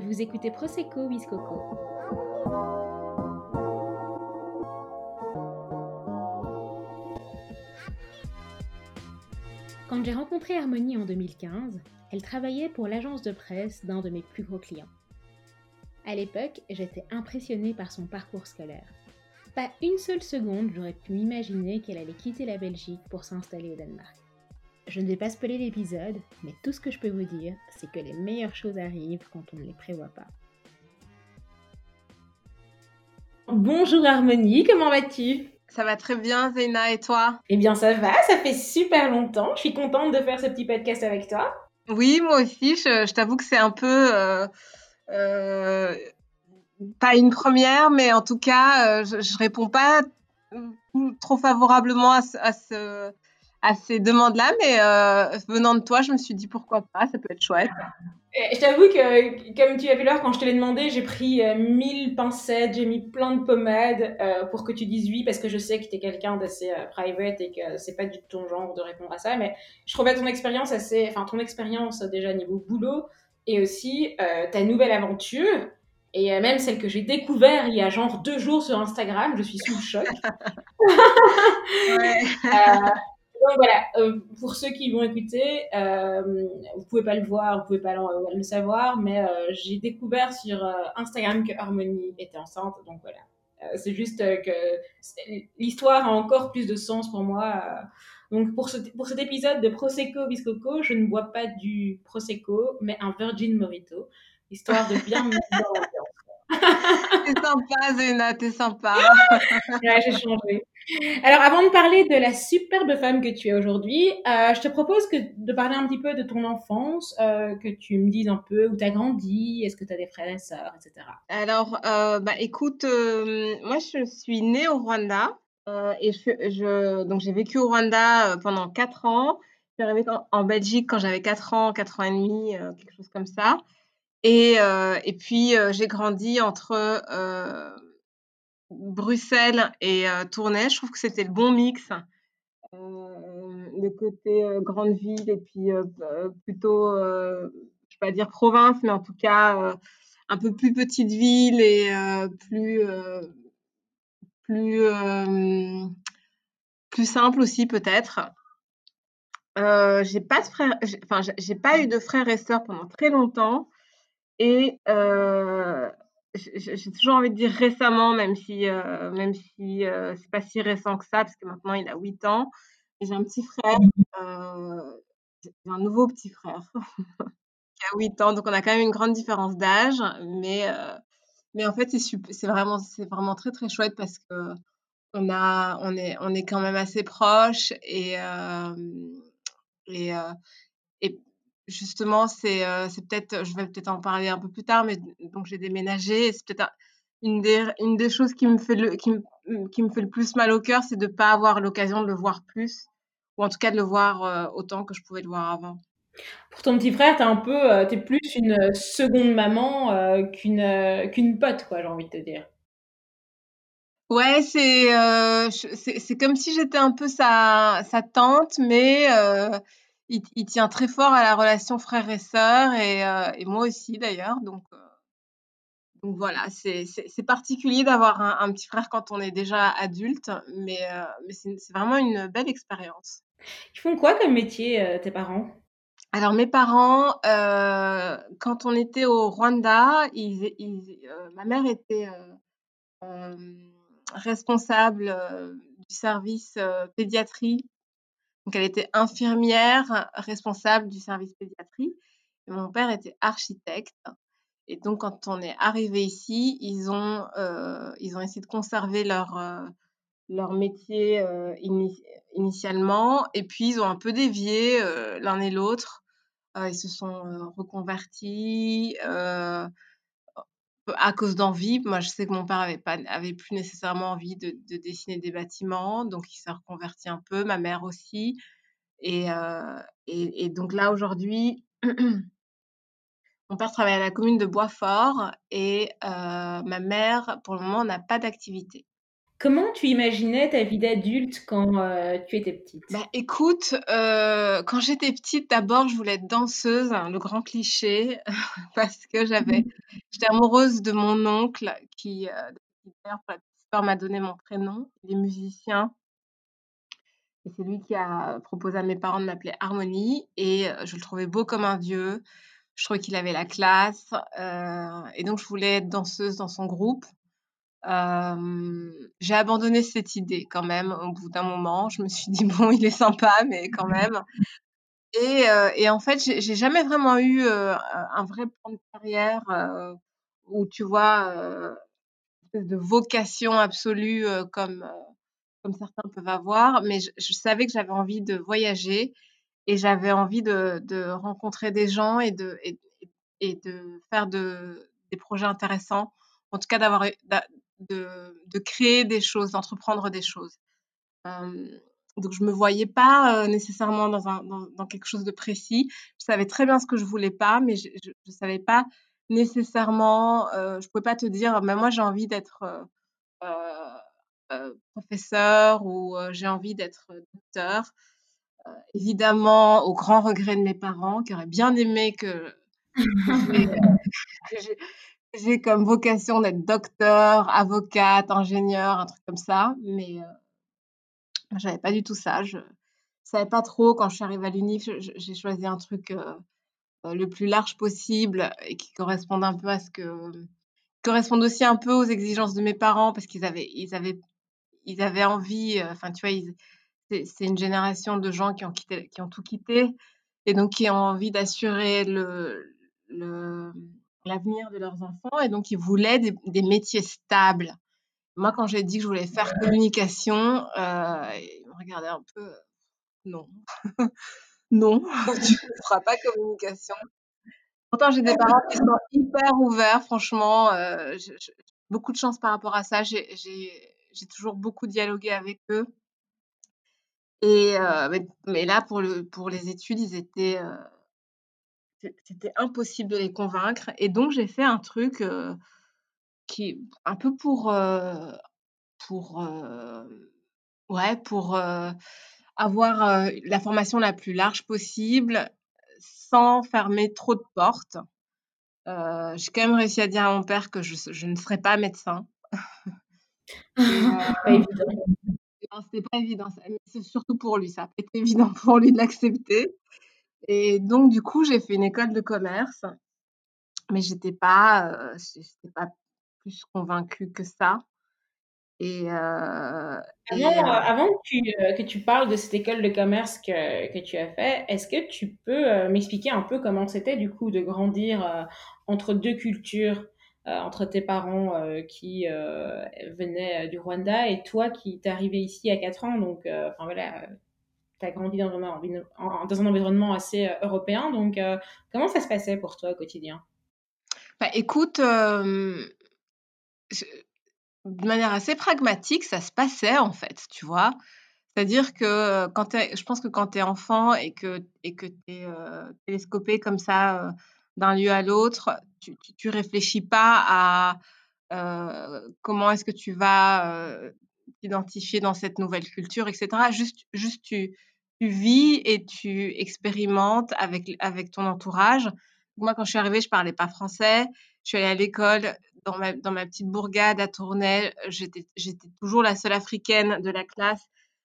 vous écoutez Prosecco Biscoco. Quand j'ai rencontré Harmonie en 2015, elle travaillait pour l'agence de presse d'un de mes plus gros clients. À l'époque, j'étais impressionnée par son parcours scolaire. Pas une seule seconde, j'aurais pu imaginer qu'elle allait quitter la Belgique pour s'installer au Danemark. Je ne vais pas spoiler l'épisode, mais tout ce que je peux vous dire, c'est que les meilleures choses arrivent quand on ne les prévoit pas. Bonjour Harmonie, comment vas-tu? Ça va très bien Zéna et toi? Eh bien ça va, ça fait super longtemps. Je suis contente de faire ce petit podcast avec toi. Oui, moi aussi, je, t'avoue que c'est un peu... Euh, euh, pas une première, mais en tout cas, euh, je, je réponds pas trop favorablement à, à ce à ces demandes-là, mais euh, venant de toi, je me suis dit pourquoi pas, ça peut être chouette. je t'avoue que, comme tu as vu l'heure, quand je te l'ai demandé, j'ai pris euh, mille pincettes, j'ai mis plein de pommades euh, pour que tu dises oui, parce que je sais que tu es quelqu'un d'assez private et que c'est pas du tout ton genre de répondre à ça. Mais je trouvais ton expérience assez, enfin ton expérience déjà niveau boulot et aussi ta nouvelle aventure. Et même celle que j'ai découvert il y a genre deux jours sur Instagram, je suis sous le choc. ouais. Donc voilà, euh, pour ceux qui vont écouter, euh, vous pouvez pas le voir, vous pouvez pas le, savoir, mais euh, j'ai découvert sur euh, Instagram que Harmonie était enceinte, donc voilà. c'est juste que l'histoire a encore plus de sens pour moi. Donc pour, ce, pour cet épisode de Prosecco Biscoco, je ne bois pas du Prosecco, mais un Virgin Morito, histoire de bien me T'es sympa, Zéna, t'es sympa. ouais, j'ai changé. Alors, avant de parler de la superbe femme que tu es aujourd'hui, euh, je te propose de parler un petit peu de ton enfance, euh, que tu me dises un peu où tu as grandi, est-ce que tu as des frères et sœurs, etc. Alors, euh, bah, écoute, moi, je suis née au Rwanda et je donc j'ai vécu au Rwanda pendant 4 ans. Je suis arrivée en, Belgique quand j'avais 4 ans, 4 ans et demi, quelque chose comme ça. Et, et puis, j'ai grandi entre Bruxelles et euh, Tournai, je trouve que c'était le bon mix. Euh, le côté euh, grande ville et puis plutôt, je ne vais pas dire province, mais en tout cas un peu plus petite ville et plus plus plus simple aussi peut-être. Euh, j'ai pas pas eu de frères et sœurs pendant très longtemps et j'ai toujours envie de dire récemment, même si, euh, même si euh, c'est pas si récent que ça, parce que maintenant il a 8 ans. J'ai un petit frère, euh, un nouveau petit frère qui a 8 ans, donc on a quand même une grande différence d'âge, mais, euh, mais en fait c'est vraiment, vraiment très très chouette parce que on a, on est, on est quand même assez proches. Et et justement, c'est euh, peut-être, je vais peut-être en parler un peu plus tard, mais donc j'ai déménagé c'est peut-être une des, une des choses qui me fait le, qui me, qui me fait le plus mal au cœur, c'est de ne pas avoir l'occasion de le voir plus, ou en tout cas de le voir euh, autant que je pouvais le voir avant. Pour ton petit frère, t'es un peu, euh, t'es plus une seconde maman qu'une qu'une pote, quoi, j'ai envie de te dire. Ouais, c'est c'est comme si j'étais un peu sa, sa tante, mais il, tient très fort à la relation frère et sœur, et, euh, moi aussi d'ailleurs. Donc, euh, donc voilà, c'est particulier d'avoir un, petit frère quand on est déjà adulte, mais, euh, mais c'est vraiment une belle expérience. Ils font quoi comme métier, tes parents? Alors mes parents, quand on était au Rwanda, ma mère était responsable du service pédiatrie donc, elle était infirmière responsable du service pédiatrie. Et mon père était architecte. Et donc, quand on est arrivé ici, ils ont, euh, ils ont essayé de conserver leur, euh, leur métier euh, initialement. Et puis, ils ont un peu dévié l'un et l'autre. ils se sont reconvertis à cause d'envie. Moi, je sais que mon père avait, pas, avait plus nécessairement envie de, dessiner des bâtiments, donc il s'est reconverti un peu, ma mère aussi. Et, euh, et, donc là, aujourd'hui, mon père travaille à la commune de Boisfort et euh, ma mère, pour le moment, n'a pas d'activité. Comment tu imaginais ta vie d'adulte quand euh, tu étais petite? Bah, Écoute, quand j'étais petite, d'abord, je voulais être danseuse, hein, le grand cliché, parce que j'avais... J'étais amoureuse de mon oncle qui, d'ailleurs, pour la petite histoire, m'a donné mon prénom. Il est musicien. Et c'est lui qui a proposé à mes parents de m'appeler Harmonie. Et je le trouvais beau comme un dieu. Je trouvais qu'il avait la classe. et donc, je voulais être danseuse dans son groupe. j'ai abandonné cette idée quand même au bout d'un moment. Je me suis dit, bon, il est sympa, mais quand même. Et, et en fait, j'ai jamais vraiment eu un vrai plan de carrière où, tu vois, une espèce de vocation absolue comme comme certains peuvent avoir, mais je, savais que j'avais envie de voyager et j'avais envie de, de, rencontrer des gens et de, et, et de faire de, des projets intéressants, en tout cas d'avoir de, de, créer des choses, d'entreprendre des choses. Euh, donc je me voyais pas euh, nécessairement dans, un, dans, dans, quelque chose de précis. Je savais très bien ce que je voulais pas, mais je, ne savais pas nécessairement. Euh, je pouvais pas te dire, mais moi j'ai envie d'être euh, professeur ou j'ai envie d'être docteur. Évidemment, au grand regret de mes parents, qui auraient bien aimé que, j'ai comme vocation d'être docteur, avocate, ingénieur, un truc comme ça. Mais j'avais pas du tout ça. Je savais pas trop. Quand je suis arrivée à l'UNIF, j'ai choisi un truc euh, le plus large possible et qui corresponde un peu à ce que corresponde aussi un peu aux exigences de mes parents parce qu'ils avaient ils avaient ils avaient envie, euh, enfin, tu vois, c'est une génération de gens qui ont, quitté, qui ont tout quitté et donc qui ont envie d'assurer le, l'avenir de leurs enfants et donc ils voulaient des, métiers stables. Moi, quand j'ai dit que je voulais faire communication, euh, ils me regardaient un peu, non, non, tu ne feras pas communication. Pourtant, j'ai des parents qui sont hyper ouverts, franchement, euh, j'ai beaucoup de chance par rapport à ça. J'ai toujours beaucoup dialogué avec eux. Et euh, mais, là, pour, le, pour les études, ils étaient. Euh, c'était impossible de les convaincre. Et donc, j'ai fait un truc euh, qui un peu pour. pour ouais, pour avoir la formation la plus large possible sans fermer trop de portes. j'ai quand même réussi à dire à mon père que je, je ne serais pas médecin. pas évident. C'était pas évident, c'est surtout pour lui, ça pas été évident pour lui de l'accepter. Et donc, du coup, j'ai fait une école de commerce, mais j'étais pas, euh, j'étais pas plus convaincue que ça. Et, euh, avant, euh, avant que, tu, que, tu, parles de cette école de commerce que, que tu as fait, est-ce que tu peux m'expliquer un peu comment c'était du coup de grandir entre deux cultures euh, entre tes parents euh, qui euh, venaient du Rwanda et toi qui t'es arrivé ici à 4 ans? Donc, enfin voilà, tu as grandi dans un, dans un environnement assez européen. Donc, comment ça se passait pour toi au quotidien? Bah, Écoute, de manière assez pragmatique, ça se passait en fait, tu vois. C'est-à-dire que quand je pense que quand tu es enfant et que et que tu es télescopé comme ça d'un lieu à l'autre, tu, tu, réfléchis pas à euh, comment est-ce que tu vas euh, t'identifier dans cette nouvelle culture, etc. Juste, juste tu, tu vis et tu expérimentes avec, avec ton entourage. Moi, quand je suis arrivée, je parlais pas français. Je suis allée à l'école dans ma, petite bourgade à Tournai. J'étais, toujours la seule africaine de la classe.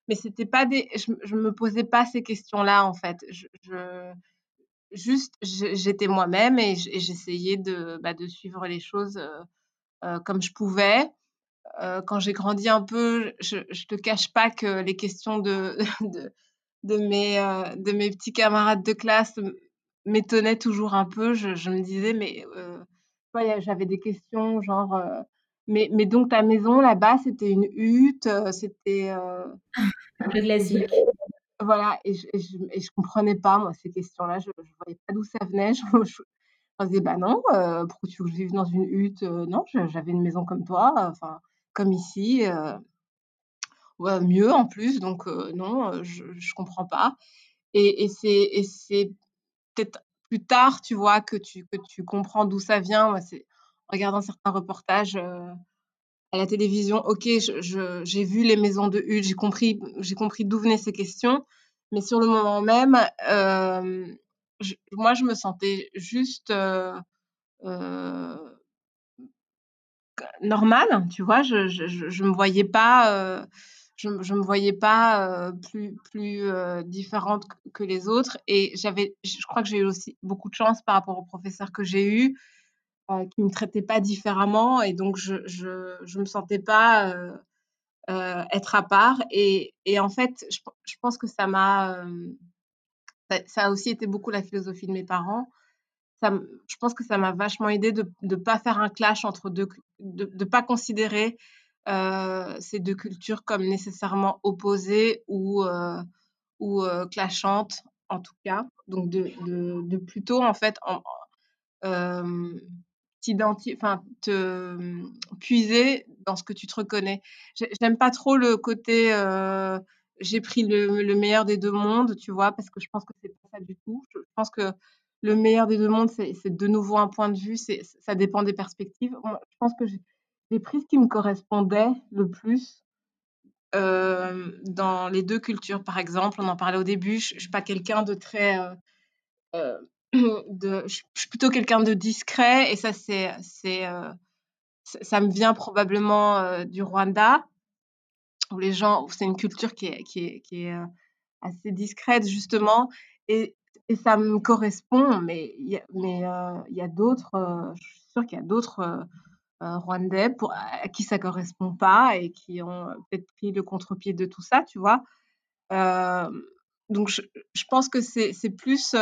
Mais c'était pas des, je, je me posais pas ces questions-là, en fait. Je, juste, j'étais moi-même et j'essayais de, bah, de suivre les choses euh, euh, comme je pouvais. Euh, quand j'ai grandi un peu, je, je te cache pas que les questions de, de, mes, de mes petits camarades de classe m'étonnaient toujours un peu. Je me disais, mais j'avais des questions genre, mais, mais donc ta maison là-bas, c'était une hutte, c'était. Le classique. Voilà, et je, et je, comprenais pas, moi, ces questions-là. Je, je voyais pas d'où ça venait. Je, je, me disais, bah non, euh, pourquoi tu veux que je vive dans une hutte euh, Non, j'avais une maison comme toi, enfin, comme ici. Euh, ouais, mieux en plus, donc non, je, je comprends pas. Et, et c'est peut-être plus tard, tu vois, que tu, que tu comprends d'où ça vient. Moi, c'est en regardant certains reportages à la télévision, ok, j'ai vu les maisons de huttes, j'ai compris, j'ai compris d'où venaient ces questions, mais sur le moment même, euh, moi, je me sentais juste euh, euh, normale, tu vois. Je je je me voyais pas, je je me voyais pas, plus plus, différente que les autres et j'avais je crois que j'ai eu aussi beaucoup de chance par rapport aux professeurs que j'ai eus, qui me traitaient pas différemment et donc je je je me sentais pas, être à part et et en fait, je je pense que ça m'a, ça a aussi été beaucoup la philosophie de mes parents. Ça je pense que ça m'a vachement aidé de ne pas faire un clash entre deux de ne pas considérer, ces deux cultures comme nécessairement opposées ou, ou, clashantes, en tout cas. Donc de plutôt en fait en enfin te puiser dans ce que tu te reconnais. J'aime pas trop le côté, j'ai pris le meilleur des deux mondes, tu vois? Parce que je pense que c'est pas ça du tout. Je pense que le meilleur des deux mondes, c'est de nouveau un point de vue, ça dépend des perspectives. Je pense que j'ai pris ce qui me correspondait le plus, dans les deux cultures. Par exemple, on en parlait au début, je suis pas quelqu'un de très, de je suis plutôt quelqu'un de discret et ça c'est c'est, ça me vient probablement, du Rwanda où les gens c'est une culture qui est qui est qui est, assez discrète justement et ça me correspond, mais il mais il y a d'autres, je suis sûre qu'il y a d'autres, Rwandais pour à qui ça correspond pas et qui ont peut-être pris le contre-pied de tout ça, tu vois? donc je pense que c'est plus,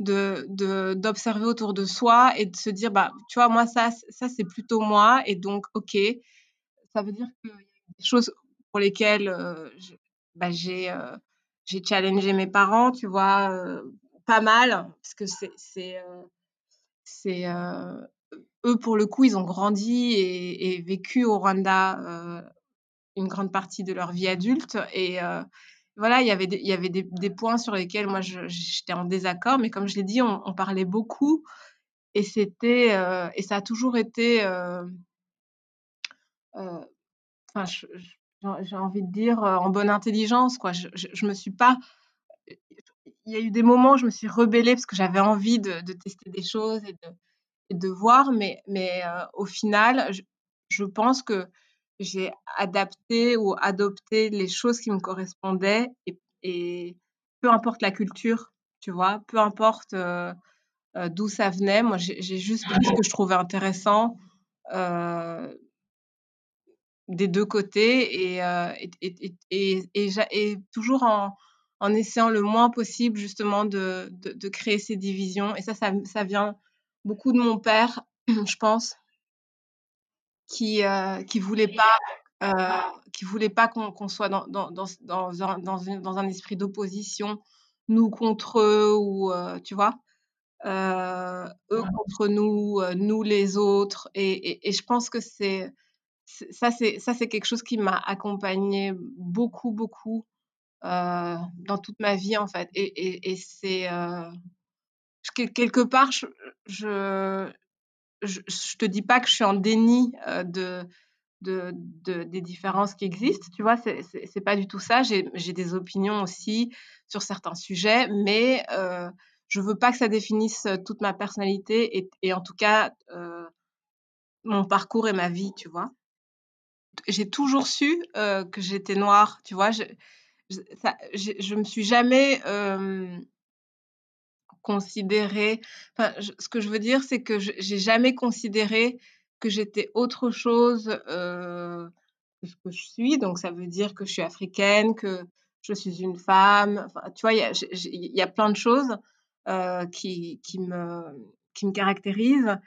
de d'observer autour de soi et de se dire: «Bah, tu vois, moi ça ça c'est plutôt moi et donc OK». Ça veut dire a des choses pour lesquelles, bah, j'ai, j'ai challengé mes parents, tu vois, pas mal, parce que c'est, eux, pour le coup, ils ont grandi et vécu au Rwanda, une grande partie de leur vie adulte. Et voilà, il y avait des il y avait des points sur lesquels moi j'étais en désaccord, mais comme je l'ai dit, on parlait beaucoup. Et c'était, et ça a toujours été, enfin, j'ai envie de dire, en bonne intelligence, quoi. Je me suis pas il y a eu des moments où je me suis rebellée parce que j'avais envie de de tester des choses et de de voir, mais mais au final, je je pense que j'ai adapté ou adopté les choses qui me correspondaient et et peu importe la culture, tu vois? Peu importe, d'où ça venait, moi j'ai juste pris ce que je trouvais intéressant, des deux côtés et et et et toujours en en essayant le moins possible justement de de de créer ces divisions et ça ça ça vient beaucoup de mon père, je pense qui, heu, qui voulait pas, heu, qui voulait pas qu'on soit dans dans dans dans un dans un esprit d'opposition, nous contre eux ou, heu, tu vois? Eux contre nous, nous les autres et et et je pense que c'est ça c'est ça c'est quelque chose qui m'a accompagnée beaucoup, beaucoup, dans toute ma vie, en fait et et c'est, quelque part je je te dis pas que je suis en déni, de des différences qui existent, tu vois? C'est pas du tout ça. J'ai des opinions aussi sur certains sujets, mais heu, je veux pas que ça définisse toute ma personnalité et en tout cas, heu, mon parcours et ma vie, tu vois? J'ai toujours su, que j'étais noire, tu vois? Je je ça je me suis jamais, hem considérée enfin, ce que je veux dire, c'est que j'ai jamais considéré que j'étais autre chose, que ce que je suis. Donc ça veut dire que je suis africaine, que je suis une femme, enfin, tu vois? Il y a plein de choses, qui qui me qui me caractérisent.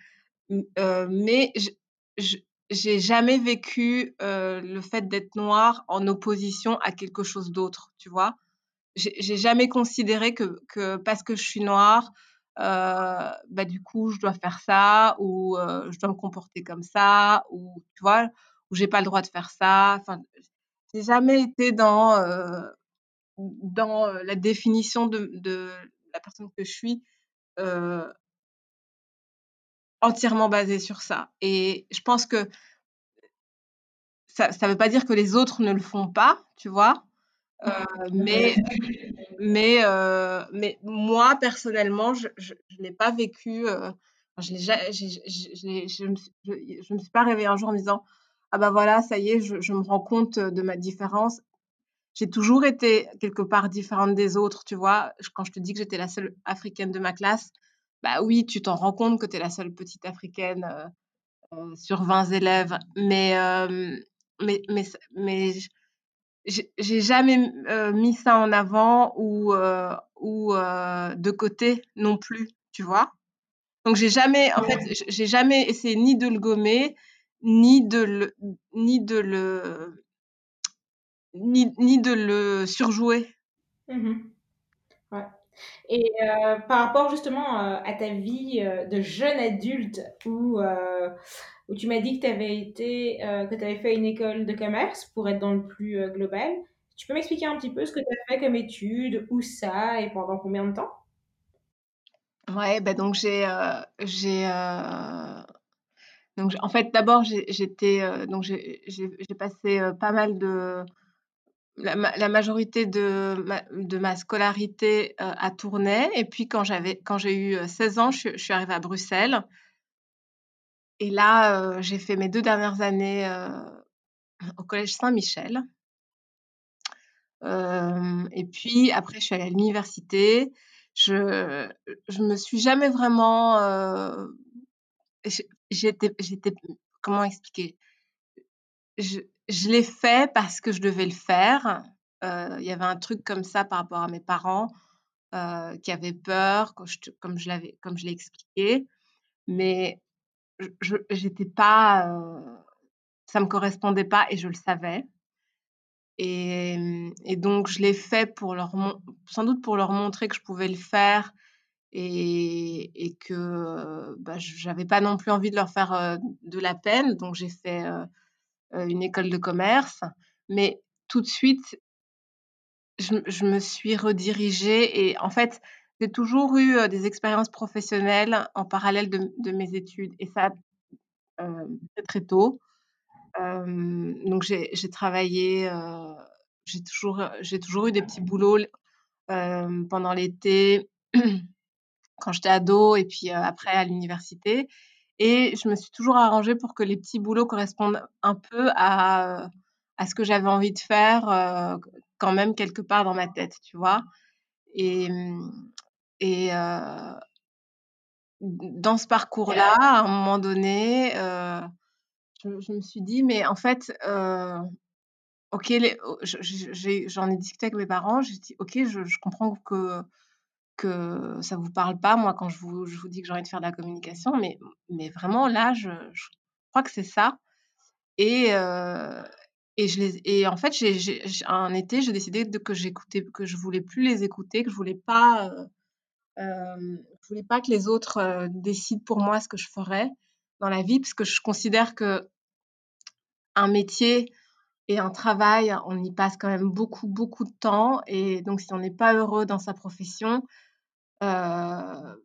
mais je j'ai jamais vécu, le fait d'être noire en opposition à quelque chose d'autre, tu vois? J'ai jamais considéré que que parce que je suis noire, bah, du coup, je dois faire ça ou je dois me comporter comme ça ou tu vois? Ou j'ai pas le droit de faire ça. Enfin, j'ai jamais été dans, dans la définition de de la personne que je suis, entièrement basée sur ça et je pense que ça ça veut pas dire que les autres ne le font pas, tu vois? Mais mais mais moi personnellement, je je l'ai pas vécu, je, je, me, me suis pas réveillée un jour en me disant ah bah voilà, ça y est, je, me rends compte de ma différence. J'ai toujours été quelque part différente des autres, tu vois. Quand je te dis que j'étais la seule africaine de ma classe, bah oui, tu t'en rends compte que tu es la seule petite africaine euh, euh, sur 20 élèves. Euh, mais, mais, mais j'ai jamais mis ça en avant ou, ou de côté non plus, tu vois. Donc j'ai jamais, en fait, j'ai jamais essayé ni de le gommer, ni de le, ni de le, ni, ni de le surjouer. Mmh. Et euh, par rapport justement euh, à ta vie euh, de jeune adulte où, où tu m'as dit que tu avais été, avais fait une école de commerce pour être dans le plus global, tu peux m'expliquer un petit peu ce que tu as fait comme études, où ça et pendant combien de temps? Ouais, bah donc j'ai j'ai donc en fait d'abord j'étais donc j'ai passé pas mal de la, majorité de ma, scolarité euh, à Tournai. Et puis, quand, j'avais, quand j'ai eu 16 euh, ans, je, suis arrivée à Bruxelles. Et là, euh, j'ai fait mes deux dernières années au Collège Saint-Michel. et puis, après, je suis allée à l'université. Je je me suis jamais vraiment... j'étais, j'étais... Comment expliquer? Je, je l'ai fait parce que je devais le faire. Euh, il y avait un truc comme ça par rapport à mes parents euh, qui avaient peur, comme je, comme je je l'ai expliqué. Mais je j'étais pas, euh, ça me correspondait pas et je le savais. Et, donc je l'ai fait pour leur, sans doute pour leur montrer que je pouvais le faire et, que bah, j'avais pas non plus envie de leur faire de la peine. Donc j'ai fait une école de commerce, mais tout de suite, je, me suis redirigée et en fait, j'ai toujours eu euh, des expériences professionnelles en parallèle de, mes études et ça euh, très, très tôt. donc j'ai travaillé, j'ai toujours, toujours eu des petits boulots pendant l'été, quand j'étais ado et puis après à l'université. Et je me suis toujours arrangée pour que les petits boulots correspondent un peu à, à ce que j'avais envie de faire euh, quand même quelque part dans ma tête, tu vois? Et, et euh, dans ce parcours-là, à un moment donné, euh, je, me suis dit, mais en fait, ok, oh, j'en ai, discuté avec mes parents, j'ai dit, ok, je, je comprends que que ça vous parle pas, moi, quand je vous, je vous dis que j'ai envie de faire de la communication, mais, mais vraiment, là, je, crois que c'est ça. Et, euh, et, je les, et en fait, un été, j'ai décidé que j'écoutais, que je voulais plus les écouter, que je voulais pas, euh, euh, je voulais pas que les autres décident pour moi ce que je ferais dans la vie, parce que je considère que un métier et un travail, on y passe quand même beaucoup, beaucoup de temps. Et donc, si on n'est pas heureux dans sa profession, euh,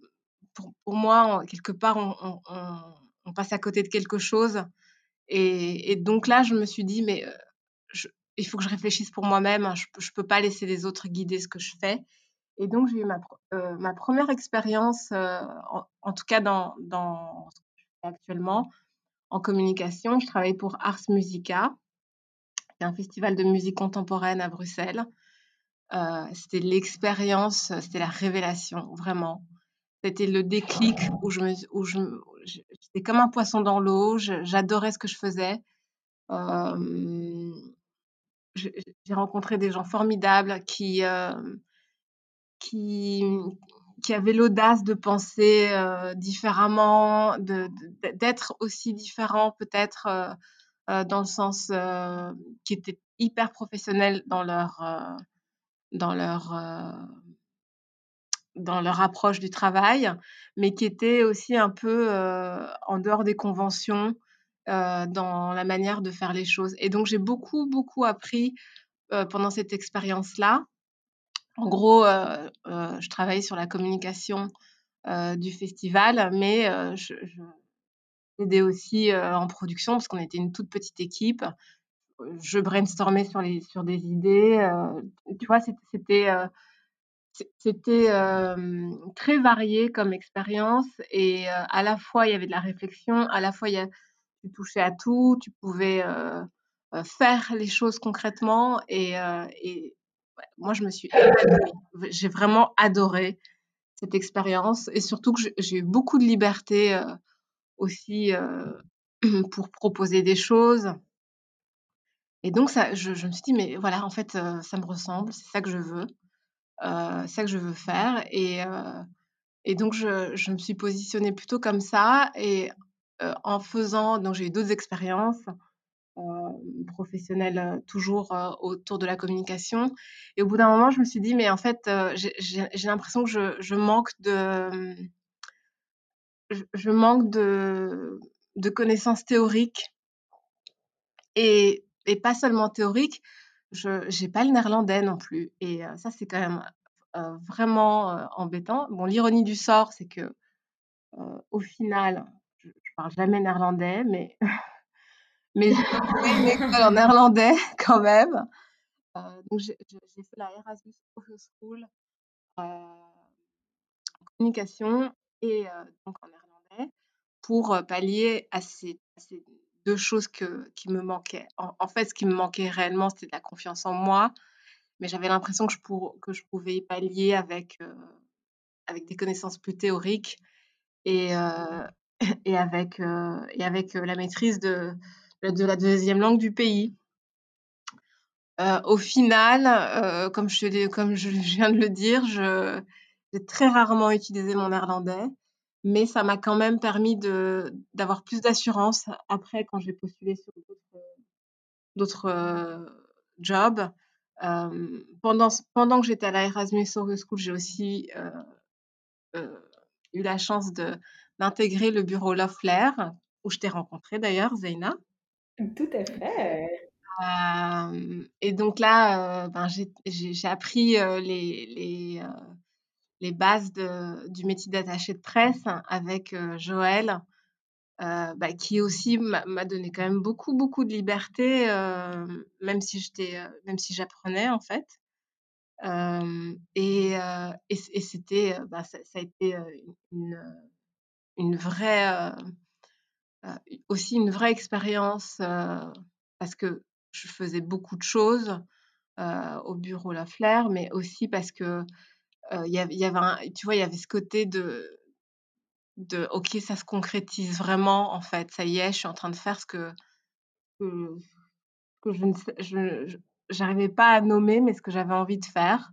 pour, moi, quelque part, on, passe à côté de quelque chose. Et, donc là, je me suis dit, mais euh, il faut que je réfléchisse pour moi-même. Je ne peux pas laisser les autres guider ce que je fais. Et donc, j'ai eu ma, euh, première expérience, en, tout cas dans, actuellement, en communication. Je travaille pour Ars Musica, un festival de musique contemporaine à Bruxelles. Euh, c'était l'expérience, c'était la révélation, vraiment. C'était le déclic où je me, j'étais comme un poisson dans l'eau. J'adorais ce que je faisais. Euh, j'ai rencontré des gens formidables qui, euh, qui, avaient l'audace de penser différemment, d'être aussi différent peut-être dans le sens qui étaient hyper professionnels dans leur dans leur, euh, dans leur approche du travail, mais qui était aussi un peu euh, en dehors des conventions euh, dans la manière de faire les choses. Et donc, j'ai beaucoup, beaucoup appris pendant cette expérience-là. En gros, je travaillais sur la communication du festival, mais je aussi en production parce qu'on était une toute petite équipe je brainstormais sur, les, sur des idées. Euh, tu vois, c'était, euh, c'était très varié comme expérience et à la fois il y avait de la réflexion, à la fois il y a, tu touchais à tout, tu pouvais faire les choses concrètement et, et moi je me suis J'ai vraiment adoré cette expérience et surtout que j'ai eu beaucoup de liberté aussi pour proposer des choses. Et donc ça, je, me suis dit mais voilà en fait ça me ressemble, c'est ça que je veux. Euh, c'est ça que je veux faire. Et, euh, et donc, je, je, me suis positionnée plutôt comme ça. Et euh, en faisant, donc j'ai eu d'autres expériences professionnelles toujours autour de la communication. Et au bout d'un moment, je me suis dit, mais en fait, j'ai l'impression que je, je, manque de... Je, je manque de, connaissances théoriques et, pas seulement théoriques, je n'ai pas le néerlandais non plus. Et ça, c'est quand même vraiment embêtant. Bon, l'ironie du sort, c'est que au final, je, ne parle jamais néerlandais, mais mais j'ai une école en néerlandais quand même. donc j'ai fait la Erasmus School en communication et donc en néerlandais pour pallier à ces, deux choses que, qui me manquaient. En, fait, ce qui me manquait réellement, c'était de la confiance en moi, mais j'avais l'impression que, je je pouvais y pallier avec, avec des connaissances plus théoriques et, et avec, et avec la maîtrise de, de la deuxième langue du pays. au final, comme, je, comme je viens de le dire, j'ai très rarement utilisé mon néerlandais mais ça m'a quand même permis d'avoir plus d'assurance après quand j'ai postulé sur d'autres euh, jobs. Euh, pendant, pendant que j'étais à la Erasmus School, j'ai aussi euh, eu la chance d'intégrer le bureau Love Flair, où je t'ai rencontré d'ailleurs, Zeina. Tout à fait. et donc là, ben, j'ai appris les, les, les bases du métier d'attaché de presse avec euh, Joël, euh, bah, qui aussi m'a donné quand même beaucoup beaucoup de liberté, euh, même si j'étais, même si j'apprenais en fait. et, et, c'était, bah, ça, ça, a été une, une vraie, aussi une vraie expérience parce que je faisais beaucoup de choses au bureau La Flair, mais aussi parce que il y, avait, tu vois, il y avait ce côté de, ok, ça se concrétise vraiment, en fait, ça y est, je suis en train de faire ce que, que, je ne j'arrivais pas à nommer, mais ce que j'avais envie de faire.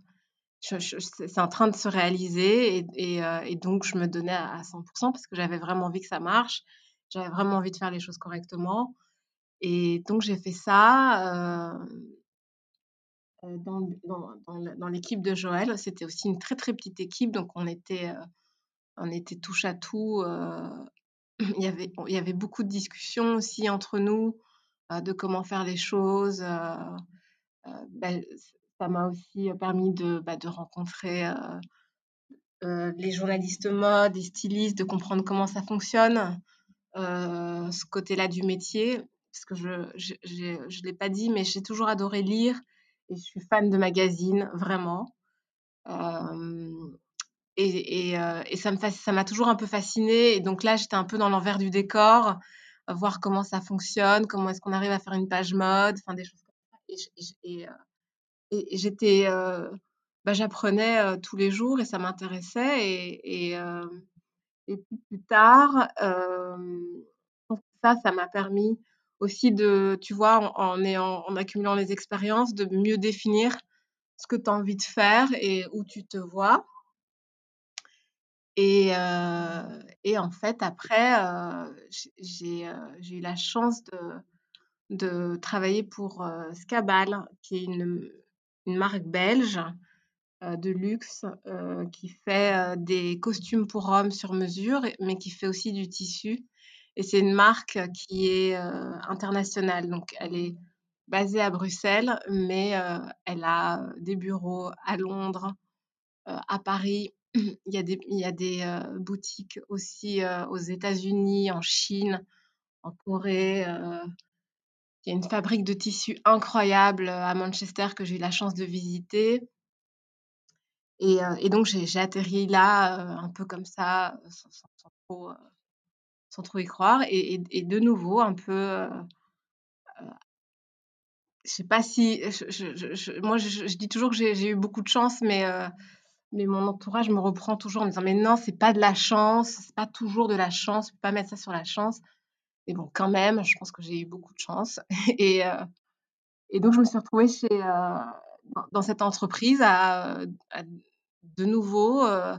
c'est en train de se réaliser et, donc je me donnais à, 100% parce que j'avais vraiment envie que ça marche. J'avais vraiment envie de faire les choses correctement. Et donc j'ai fait ça. Dans, dans, l'équipe de Joël. C'était aussi une très très petite équipe, donc on était, euh, on était touche à tout. Euh, il, y avait, il y avait beaucoup de discussions aussi entre nous de comment faire les choses. Ben, ça m'a aussi permis de, bah, de rencontrer les journalistes mode, les stylistes, de comprendre comment ça fonctionne, ce côté-là du métier. Parce que je ne l'ai pas dit, mais j'ai toujours adoré lire je suis fan de magazines, vraiment. et, et, ça m'a toujours un peu fascinée. Et donc là, j'étais un peu dans l'envers du décor, voir comment ça fonctionne, comment est-ce qu'on arrive à faire une page mode, enfin des choses comme ça. Et, j'étais, j'apprenais tous les jours et ça m'intéressait. Et, et puis plus tard, ça, ça m'a permis aussi de, tu vois, en, en, accumulant les expériences, de mieux définir ce que tu as envie de faire et où tu te vois. Et, euh, et en fait, après, euh, j'ai eu la chance de, de travailler pour Scabal, qui est une, une marque belge de luxe qui fait des costumes pour hommes sur mesure, mais qui fait aussi du tissu. Et c'est une marque qui est internationale. Donc, elle est basée à Bruxelles, mais elle a des bureaux à Londres, à Paris. Il y a des, boutiques aussi aux États-Unis, en Chine, en Corée. il y a une fabrique de tissus incroyable à Manchester que j'ai eu la chance de visiter. Et, donc, j'ai atterri là, un peu comme ça, sans, trop, sans, trop, croire. Et, de nouveau, un peu. Euh, je sais pas si. Moi, je, dis toujours que j'ai eu beaucoup de chance, mais, euh, mais mon entourage me reprend toujours en me disant Mais non, c'est pas de la chance, c'est pas toujours de la chance, peux pas mettre ça sur la chance. Mais bon, quand même, je pense que j'ai eu beaucoup de chance. et, euh, et donc, je me suis retrouvée chez, euh, dans, cette entreprise à, de nouveau euh,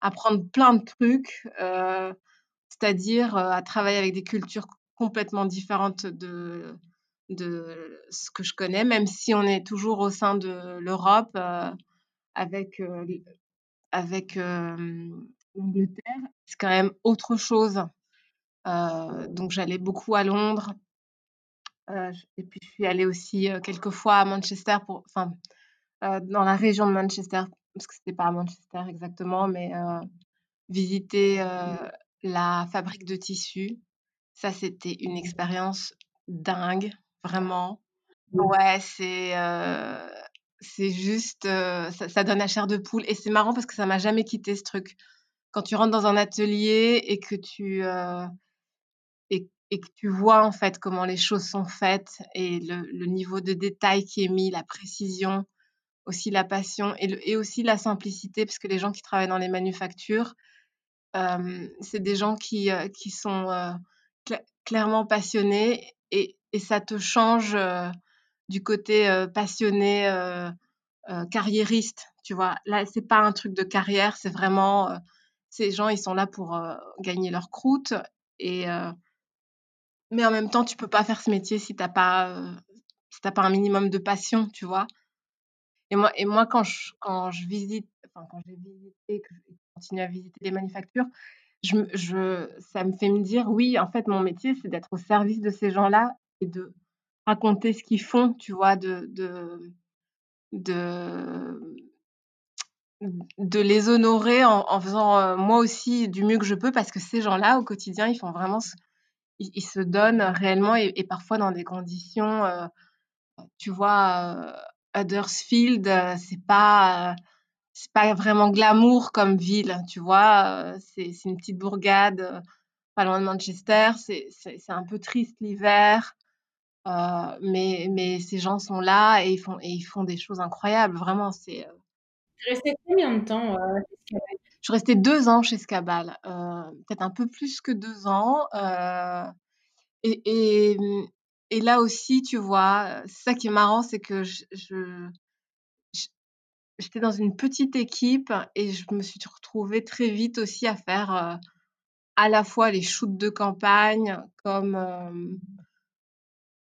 apprendre plein de trucs, euh, c'est-à-dire euh, à travailler avec des cultures complètement différentes de, de ce que je connais, même si on est toujours au sein de l'Europe euh, avec, euh, avec l'Angleterre. C'est quand même autre chose. Donc j'allais beaucoup à Londres. Et puis je suis allée aussi quelques fois à Manchester, pour, enfin, dans la région de Manchester, parce que c'était pas à Manchester exactement, mais visiter la fabrique de tissus. Ça, c'était une expérience dingue, vraiment. Ouais, c'est euh, c'est juste, euh, ça, ça, donne la chair de poule. Et c'est marrant parce que ça m'a jamais quitté ce truc. Quand tu rentres dans un atelier et que tu euh, et, et, que tu vois en fait comment les choses sont faites et le, le, niveau de détail qui est mis, la précision, aussi la passion et, le, et aussi la simplicité, parce que les gens qui travaillent dans les manufactures, c'est des gens qui, qui sont cl clairement passionnés et, et, ça te change du côté passionné, carriériste, tu vois? Là, c'est pas un truc de carrière, c'est vraiment ces gens, ils sont là pour gagner leur croûte et mais en même temps, tu peux pas faire ce métier si t'as pas si t'as pas un minimum de passion, tu vois? Et moi, et moi quand je quand je visite, quand j'ai visité, continue à visiter les manufactures, ça me fait me dire oui, en fait, mon métier, c'est d'être au service de ces gens-là et de raconter ce qu'ils font, tu vois, de, les honorer en, faisant moi aussi du mieux que je peux parce que ces gens-là, au quotidien, ils font vraiment, ils, se donnent réellement et, parfois dans des conditions, tu vois, euh, c'est pas c'est pas vraiment glamour comme ville, tu vois. C'est une petite bourgade pas loin de Manchester. C'est un peu triste l'hiver. Euh, mais, mais ces gens sont là et ils font, et ils font des choses incroyables, vraiment. C'est. Euh... Tu restais combien de temps euh, chez Je suis restée deux ans chez Scabal, peut-être un peu plus que deux ans. Et, et, et, là aussi, tu vois, c'est ça qui est marrant, c'est que je, je j'étais dans une petite équipe et je me suis retrouvée très vite aussi à faire euh, à la fois les shoots de campagne comme euh,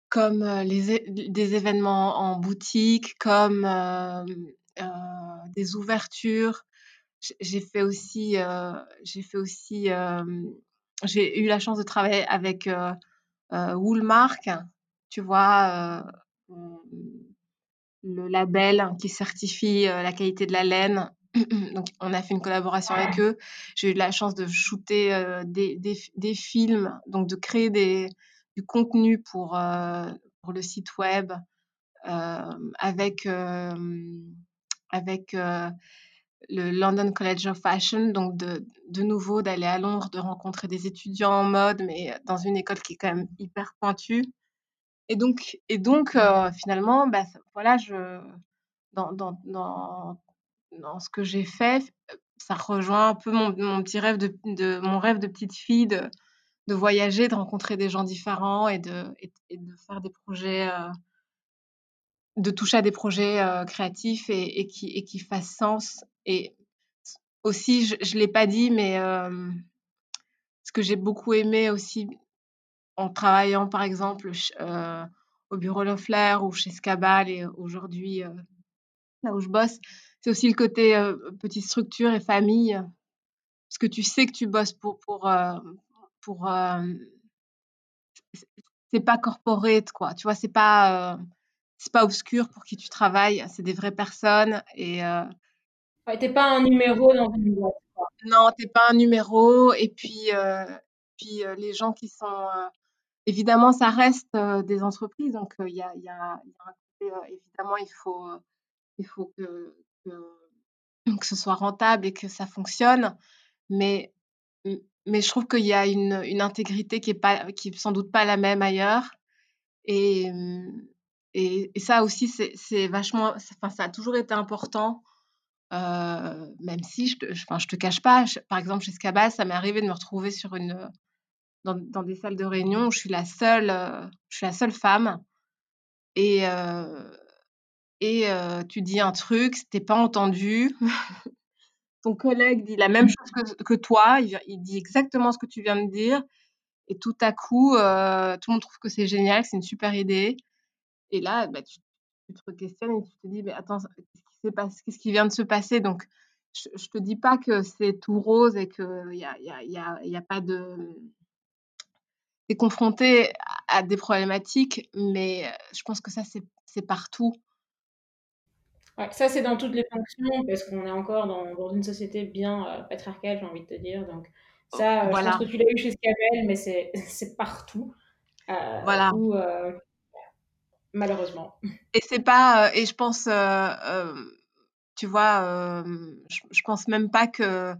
comme euh, des événements en boutique, comme des ouvertures. J'ai fait aussi, j'ai fait aussi, j'ai eu la chance de travailler avec Woolmark, tu vois le label qui certifie la qualité de la laine. Donc, on a fait une collaboration avec eux. J'ai eu la chance de shooter euh, des, des, films, donc de créer des, du contenu pour, euh, pour le site web euh, avec, avec le London College of Fashion, donc de, de nouveau d'aller à Londres, de rencontrer des étudiants en mode, mais dans une école qui est quand même hyper pointue. Et donc, et donc euh, finalement, bah, voilà, je, dans, dans, dans, dans ce que j'ai fait, ça rejoint un peu mon, petit rêve de, mon rêve de petite fille de, de voyager, de rencontrer des gens différents et de, et, de faire des projets, euh, de toucher à des projets euh, créatifs et, et, qui, et qui fassent sens. Et aussi, je ne l'ai pas dit, mais ce que j'ai beaucoup aimé aussi en travaillant par exemple euh, au bureau Lofler ou chez Scabal et aujourd'hui euh, là où je bosse, c'est aussi le côté euh, petite structure et famille. Parce que tu sais que tu bosses pour. pour, pour c'est pas corporate, quoi. Tu vois, c'est pas, c'est pas obscur pour qui tu travailles. C'est des vraies personnes. Et. Ouais, t'es pas un numéro dans une boîte. Non, t'es pas un numéro. Et puis, puis les gens qui sont évidemment, ça reste des entreprises, donc il y a, y, a, évidemment, il faut, il faut que, que ce soit rentable et que ça fonctionne. Mais, mais je trouve qu'il y a une, une, intégrité qui est, pas, qui sans doute pas la même ailleurs. Et, et, ça aussi, c'est vachement. Enfin, ça a toujours été important. Même si je je, je te cache pas, par exemple chez Scabas, ça m'est arrivé de me retrouver sur une, dans, dans, des salles de réunion où je suis la seule, euh, je suis la seule femme. Et, euh, et tu dis un truc, t'es pas entendu. Ton collègue dit la même mmh. chose que, que toi, il, il, dit exactement ce que tu viens de dire. Et tout à coup, tout le monde trouve que c'est génial, que c'est une super idée. Et là, bah, tu, tu, te questionnes et tu te dis, mais attends, qu'est-ce qui, vient de se passer? Donc, je, ne te dis pas que c'est tout rose et qu'il n'y a, y a, y a, y a, pas de. Tu es confronté à des problématiques, mais je pense que ça, c'est partout. Ouais, ça, c'est dans toutes les fonctions, parce qu'on est encore dans, dans une société bien euh, patriarcale, j'ai envie de te dire. Donc, ça, euh, voilà. je pense que tu l'as eu chez Scabel, mais c'est partout. Euh, voilà. Où, euh, malheureusement. Et c'est pas. et je pense. tu vois, je, je, pense même pas que,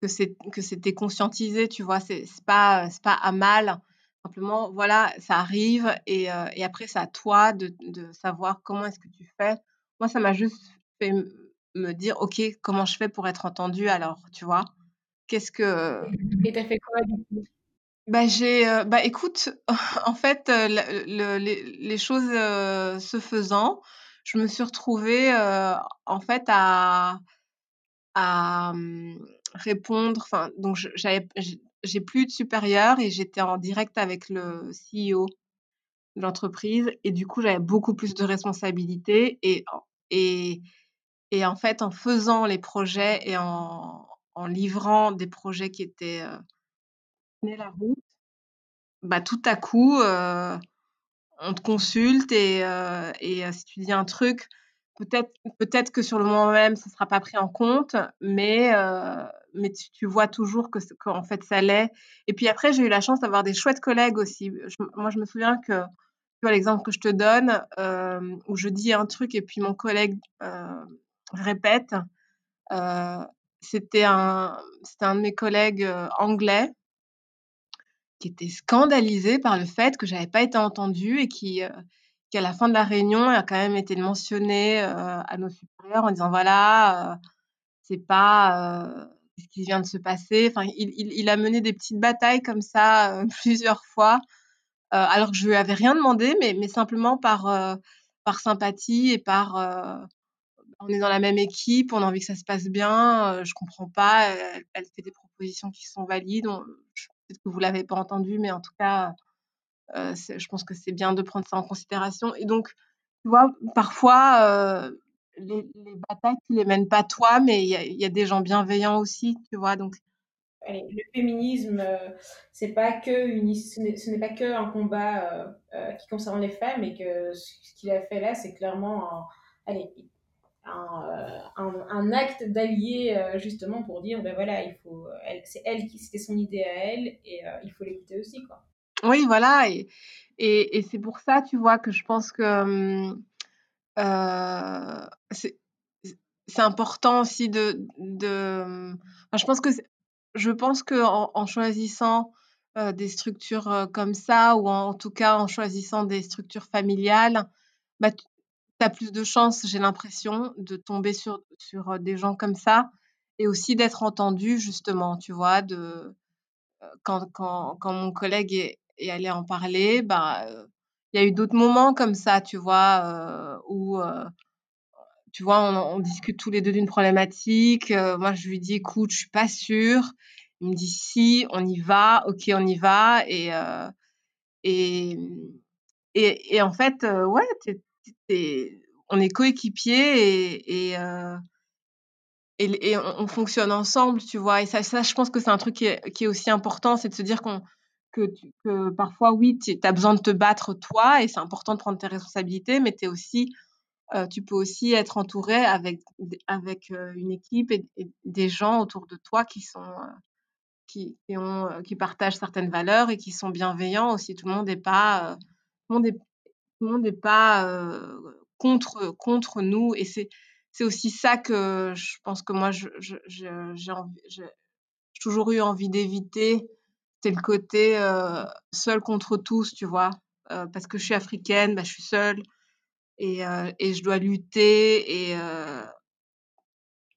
que c'était conscientisé, tu vois. C'est pas, pas à mal. Simplement, voilà, ça arrive et, et après, c'est à toi de, de savoir comment est-ce que tu fais moi, ça m'a juste fait me dire, OK, comment je fais pour être entendue alors, tu vois? Qu'est-ce que... Et t'as fait quoi du coup? bah, j'ai, euh, bah, écoute, en fait, euh, le, les, les, choses euh, se faisant, je me suis retrouvée en fait à, à hum, répondre. Enfin, donc j'avais, j'ai plus de supérieur et j'étais en direct avec le CEO de l'entreprise et du coup j'avais beaucoup plus de responsabilités et et, et en fait, en faisant les projets et en, en livrant des projets qui étaient euh, la route, bah, tout à coup, euh, on te consulte et, euh, et euh, si tu dis un truc, peut-être peut-être que sur le moment même, ça sera pas pris en compte, mais, mais tu, tu, vois toujours que qu'en fait, ça l'est. Et puis après, j'ai eu la chance d'avoir des chouettes collègues aussi. Moi, je me souviens que vois l'exemple que je te donne, euh, où je dis un truc et puis mon collègue euh, répète, euh, c'était un, c'était un de mes collègues anglais qui était scandalisé par le fait que j'avais pas été entendue et qui, qui à la fin de la réunion a quand même été mentionné à nos supérieurs en disant voilà, c'est pas ce qui vient de se passer. Enfin, il, a mené des petites batailles comme ça plusieurs fois euh, alors que je lui avais rien demandé, mais, simplement par, euh, par sympathie et par euh, on est dans la même équipe, on a envie que ça se passe bien, je comprends pas, elle, fait des propositions qui sont valides, peut-être que vous l'avez pas entendu, mais en tout cas, euh, je pense que c'est bien de prendre ça en considération. Et donc, tu vois, parfois, euh, les, les, batailles, tu les mènes pas toi, mais il y, y a, des gens bienveillants aussi, tu vois, donc Allez, le féminisme, euh, c'est pas que une, ce n'est pas que un combat euh, euh, qui concerne les femmes, et que ce qu'il a fait là, c'est clairement un, allez, un, un, un acte d'allié justement pour dire, ben voilà, il faut, c'est elle qui, c'était son idée à elle, et il faut l'écouter aussi, quoi. Oui, voilà, et, et, et c'est pour ça, tu vois, que je pense que c'est c'est important aussi de, je pense que je pense qu'en en choisissant euh, des structures euh, comme ça, ou en, tout cas en choisissant des structures familiales, bah, tu as plus de chances, j'ai l'impression, de tomber sur, sur euh, des gens comme ça, et aussi d'être entendu, justement, tu vois, quand, quand, quand mon collègue est, est allé en parler, bah, il y a eu d'autres moments comme ça, tu vois, euh, où tu vois, on, discute tous les deux d'une problématique. Euh, moi, je lui dis, écoute, je suis pas sûre. Il me dit, si, on y va. Ok, on y va. Et euh, et, et, en fait, euh, ouais, on est coéquipiers et et, euh, et, on, on, fonctionne ensemble, tu vois. Et ça, je pense que c'est un truc qui est aussi important, c'est de se dire qu'on que, parfois, oui, tu as besoin de te battre toi et c'est important de prendre tes responsabilités, mais es aussi euh, tu peux aussi être entouré avec, avec euh, une équipe et, des gens autour de toi qui sont euh, qui, ont, qui partagent certaines valeurs et qui sont bienveillants aussi. Tout le monde n'est pas tout monde est, tout le monde n'est pas contre contre nous et c'est c'est aussi ça que je pense que moi, j'ai toujours eu envie d'éviter. C'est le côté euh, seul contre tous, tu vois. Euh, parce que je suis africaine, bah, je suis seule et, euh, et je dois lutter et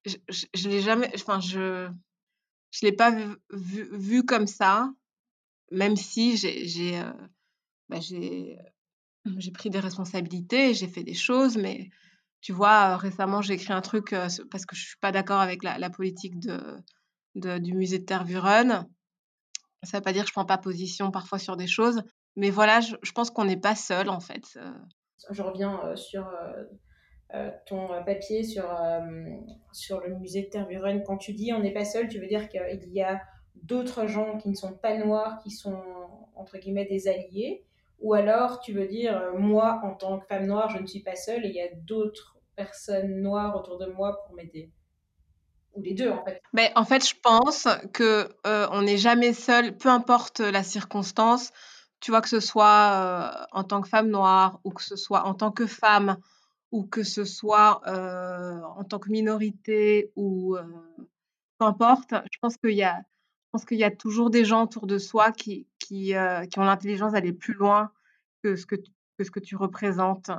je, je, l'ai jamais, enfin, je, je l'ai pas vu, vu, comme ça, même si j'ai, bah, pris des responsabilités, j'ai fait des choses, mais tu vois, récemment, j'ai écrit un truc parce que je suis pas d'accord avec la, politique de, du musée de Tervuren. Ça veut pas dire que je prends pas position parfois sur des choses, mais voilà, je, pense qu'on n'est pas seul en fait. Je reviens sur euh, ton papier sur, sur le musée de Tervuren. Quand tu dis on n'est pas seul, tu veux dire qu'il y a d'autres gens qui ne sont pas noirs, qui sont entre guillemets des alliés? Ou alors, tu veux dire, euh, moi, en tant que femme noire, je ne suis pas seule et il y a d'autres personnes noires autour de moi pour m'aider? Ou les deux, en fait. Mais en fait, je pense que euh, on n'est jamais seul, peu importe la circonstance. Tu vois, que ce soit euh, en tant que femme noire ou que ce soit en tant que femme ou que ce soit en tant que minorité ou peu importe. Je pense qu'il y a pense qu'il y a toujours des gens autour de soi qui, qui, euh, qui ont l'intelligence d'aller plus loin que ce que, que, ce que tu représentes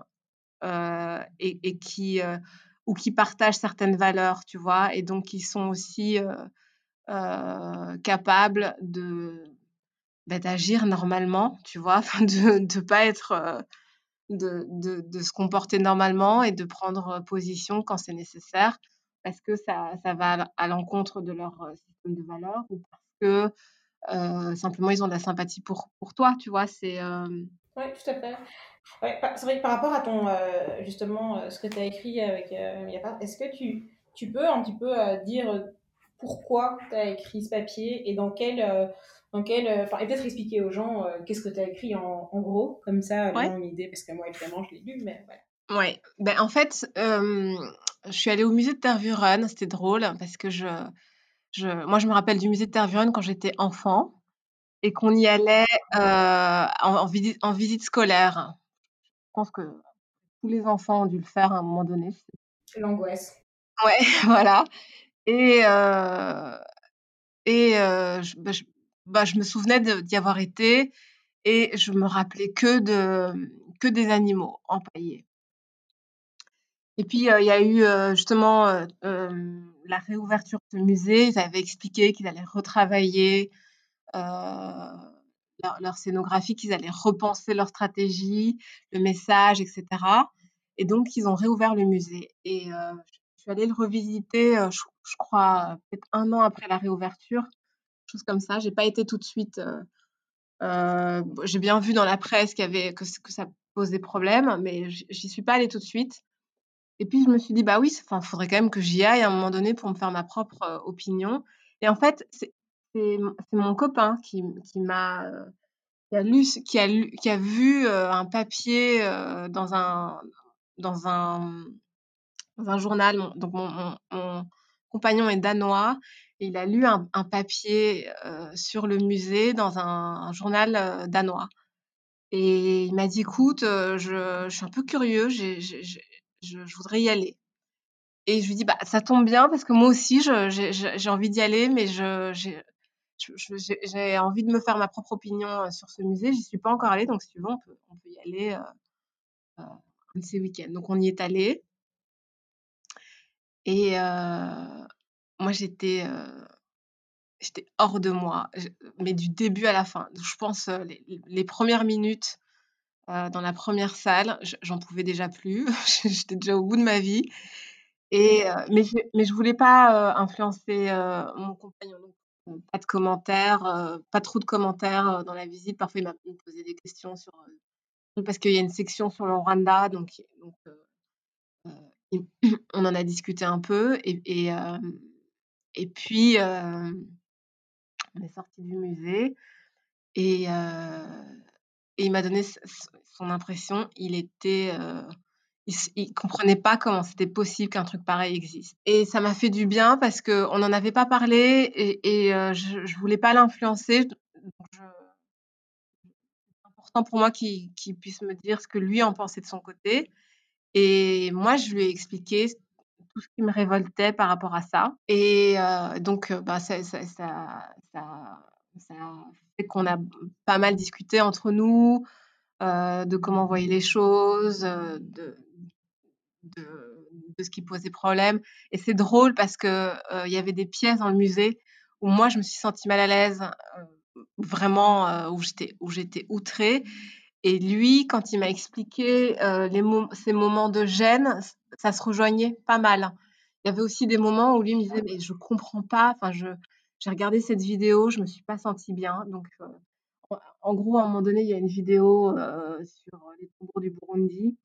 euh, et, et, qui, euh, ou qui partagent certaines valeurs, tu vois, et donc qui sont aussi capables de bah, d'agir normalement, tu vois, de ne pas être... De, de, de, se comporter normalement et de prendre position quand c'est nécessaire parce que ça, ça va à l'encontre de leur système de valeurs ou parce que euh, simplement ils ont de la sympathie pour, pour toi, tu vois. C'est. Euh... Oui, tout à fait. Ouais, c'est vrai que par rapport à ton, euh, justement, euh, ce que tu as écrit avec est-ce que tu, tu peux un petit peu dire pourquoi tu as écrit ce papier et dans quel. dans quel et peut-être expliquer aux gens qu'est-ce que tu as écrit en, en, gros, comme ça, ont une idée, parce que moi, évidemment, je l'ai lu, mais voilà. Ouais, ben en fait, je suis allée au musée de Tervuren, c'était drôle parce que je, moi, je me rappelle du musée de Tervuren quand j'étais enfant et qu'on y allait euh, en, visite, en, visite, scolaire. Je pense que tous les enfants ont dû le faire à un moment donné. L'angoisse. Ouais, voilà. Et, euh, et euh, je, bah, je, bah, je, me souvenais d'y avoir été et je me rappelais que, de, que des animaux empaillés. Et puis, il y a eu justement la réouverture du musée. Ils avaient expliqué qu'ils allaient retravailler leur, leur, scénographie, qu'ils allaient repenser leur stratégie, le message, etc. Et donc, ils ont réouvert le musée. Et je suis allée le revisiter, je, je, crois, peut-être un an après la réouverture, chose comme ça. J'ai pas été tout de suite. J'ai bien vu dans la presse que, ça posait problème, mais j'y suis pas allée tout de suite. Et puis je me suis dit, bah oui, il faudrait quand même que j'y aille à un moment donné pour me faire ma propre euh, opinion. Et en fait, c'est mon copain qui, qui m'a euh, qui a lu, qui a, lu, qui a vu euh, un papier dans un dans un dans un journal. Donc mon, mon, compagnon est danois et il a lu un, un papier sur le musée dans un, journal danois. Et il m'a dit, écoute, je, je, suis un peu curieux, j'ai je, voudrais y aller. Et je lui dis, bah, ça tombe bien parce que moi aussi, j'ai envie d'y aller, mais j'ai envie de me faire ma propre opinion euh, sur ce musée. J'y suis pas encore allée, donc si tu veux, on peut, y aller euh, euh, un de ces week-ends. Donc on y est allé. Et moi, j'étais hors de moi, mais du début à la fin. Je pense les, les premières minutes, dans la première salle. J'en pouvais déjà plus. J'étais déjà au bout de ma vie. Et, mais, je, mais je voulais pas influencer mon compagnon. Pas de commentaires, pas trop de commentaires dans la visite. Parfois, il m'a posé des questions sur. parce qu'il y a une section sur le Rwanda, donc, on en a discuté un peu. Et, et, et puis, on est sorti du musée. Et, et il m'a donné son impression. Il était, euh, il, il, comprenait pas comment c'était possible qu'un truc pareil existe. Et ça m'a fait du bien parce que on n'en avait pas parlé et, euh, je, je voulais pas l'influencer. C'est important pour moi qu'il qu puisse me dire ce que lui en pensait de son côté. Et moi, je lui ai expliqué tout ce qui me révoltait par rapport à ça. Et donc, bah, ça, ça, ça, ça, fait qu'on a pas mal discuté entre nous de comment on voyait les choses, de, de, ce qui posait problème. Et c'est drôle parce qu'il il y avait des pièces dans le musée où moi, je me suis sentie mal à l'aise, vraiment, où j'étais outrée. Et lui, quand il m'a expliqué euh, ces moments de gêne, ça se rejoignait pas mal. Il y avait aussi des moments où lui me disait mais je comprends pas. Enfin, je j'ai regardé cette vidéo, je me suis pas sentie bien. Donc, euh, en gros, à un moment donné, il y a une vidéo euh, sur les tombeaux du Burundi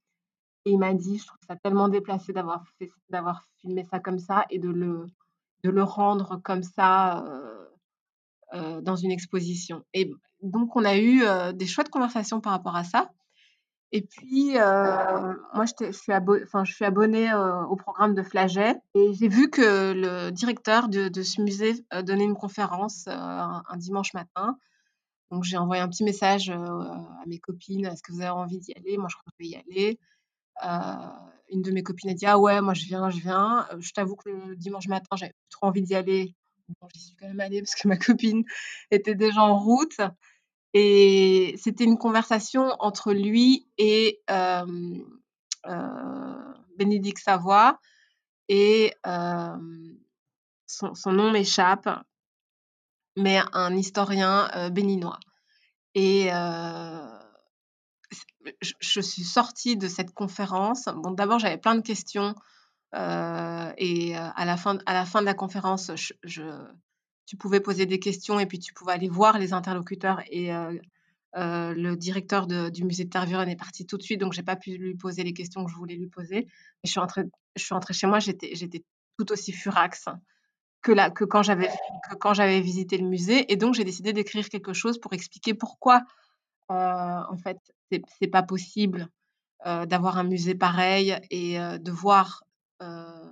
et il m'a dit je trouve ça tellement déplacé d'avoir filmé ça comme ça et de le rendre comme ça. Euh, dans une exposition. Et donc, on a eu euh, des chouettes conversations par rapport à ça. Et puis, euh, moi, je suis, enfin, je suis abonnée au programme de Flaget et j'ai vu que le directeur de, ce musée donnait une conférence un, dimanche matin. Donc, j'ai envoyé un petit message à mes copines est-ce que vous avez envie d'y aller Moi, je crois que je vais y aller. Une de mes copines a dit ah ouais, moi, je viens, je viens. je t'avoue que le dimanche matin, j'avais trop envie d'y aller Bon, j'y suis quand même allée parce que ma copine était déjà en route. Et c'était une conversation entre lui et euh, euh, Bénédicte Savoie. Et euh, son, nom m'échappe, mais un historien béninois. Et je, suis sortie de cette conférence. Bon, d'abord, j'avais plein de questions euh, et euh, à la, fin, de la conférence, tu pouvais poser des questions et puis tu pouvais aller voir les interlocuteurs. Et euh, le directeur du musée de Tervuren est parti tout de suite, donc j'ai pas pu lui poser les questions que je voulais lui poser. Et je suis rentrée, chez moi, j'étais, tout aussi furax que quand j'avais visité le musée. Et donc j'ai décidé d'écrire quelque chose pour expliquer pourquoi en fait c'est, pas possible d'avoir un musée pareil et de voir euh,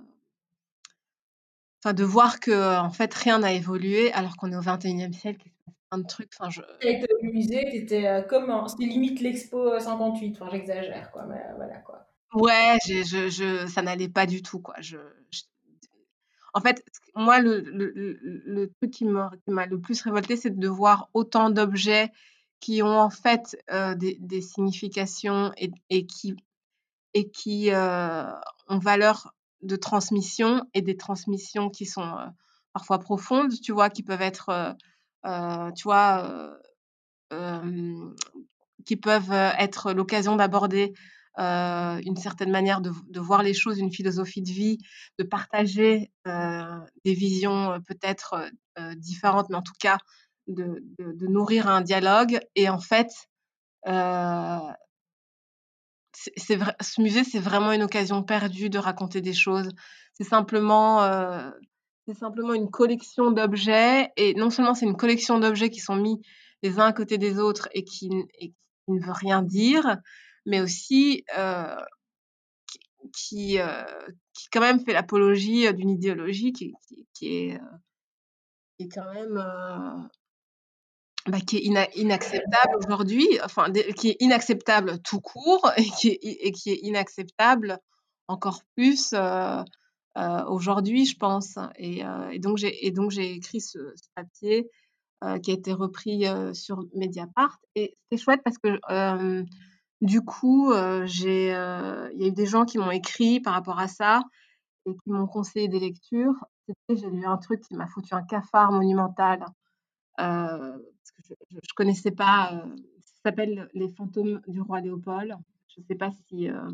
enfin de voir que en fait rien n'a évolué alors qu'on est au 21e siècle il se passe plein de trucs. Enfin je le musée c'était euh, comme c'était limite l'expo 58 enfin j'exagère quoi mais euh, voilà quoi. Ouais je, je, ça n'allait pas du tout quoi. Je, en fait moi le, le, le truc qui m'a le plus révolté c'est de voir autant d'objets qui ont en fait des, des, significations et, qui qui ont valeur de transmission et des transmissions qui sont euh, parfois profondes, tu vois, qui peuvent être, euh, euh, tu vois, qui peuvent être l'occasion d'aborder une certaine manière de, voir les choses, une philosophie de vie, de partager des visions peut-être différentes, mais en tout cas de, nourrir un dialogue. Et en fait, c'est vrai, ce musée, c'est vraiment une occasion perdue de raconter des choses. C'est simplement, euh, c'est simplement une collection d'objets. Et non seulement c'est une collection d'objets qui sont mis les uns à côté des autres et qui, ne veut rien dire, mais aussi euh, qui, euh, quand même fait l'apologie d'une idéologie qui, qui, qui est, euh, quand même euh, bah, qui est inacceptable aujourd'hui, enfin, qui est inacceptable tout court et qui est, inacceptable encore plus euh, euh, aujourd'hui, je pense. Et, euh, et donc, j'ai écrit ce, papier qui a été repris sur Mediapart. Et c'était chouette parce que du coup, il y a eu des gens qui m'ont écrit par rapport à ça et qui m'ont conseillé des lectures. J'ai lu un truc qui m'a foutu un cafard monumental. Je ne connaissais pas. Euh, ça s'appelle Les fantômes du roi Léopold. Je ne sais pas si, euh,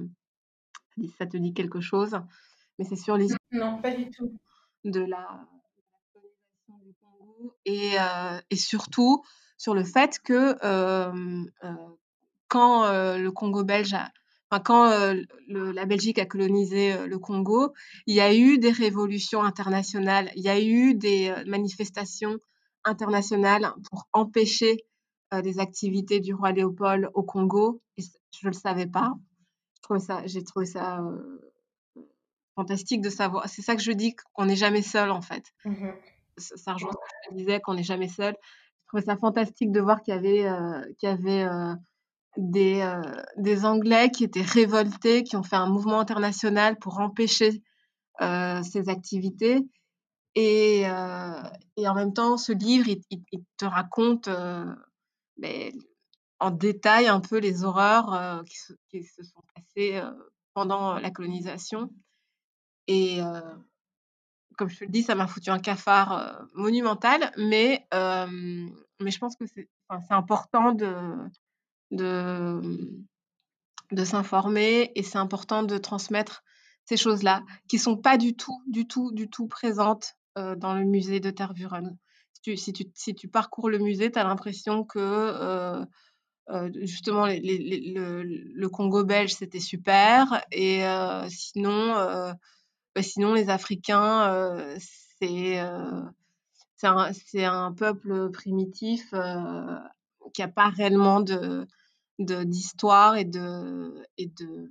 ça te dit quelque chose, mais c'est sur l'histoire. Non, pas du tout. De la colonisation du Congo et, euh, et, surtout sur le fait que quand le Congo belge a, quand le, la Belgique a colonisé le Congo, il y a eu des révolutions internationales, il y a eu des manifestations internationale pour empêcher euh, des activités du roi Léopold au Congo. Et je ne le savais pas. J'ai trouvé ça euh, fantastique de savoir. C'est ça que je dis, qu'on n'est jamais seul en fait. Mmh ça, rejoint ce que je disais, qu'on n'est jamais seul. Je trouvais ça fantastique de voir qu'il y avait, euh, qu'il y avait des, des Anglais qui étaient révoltés, qui ont fait un mouvement international pour empêcher ces activités. Et, et, en même temps, ce livre, il, te raconte ben, en détail un peu les horreurs qui se, qui, se, sont passées pendant la colonisation. Et comme je te le dis, ça m'a foutu un cafard monumental, mais, je pense que c'est important de, de, de s'informer et c'est important de transmettre ces choses-là qui sont pas du tout, du tout, du tout présentes dans le musée de Tervuren. Si tu, si tu, si tu parcours le musée, tu as l'impression que justement les, les, le, Congo belge c'était super et sinon bah, sinon, les Africains, euh, c'est euh, un, peuple primitif euh, qui n'a pas réellement de d'histoire et de, et, de,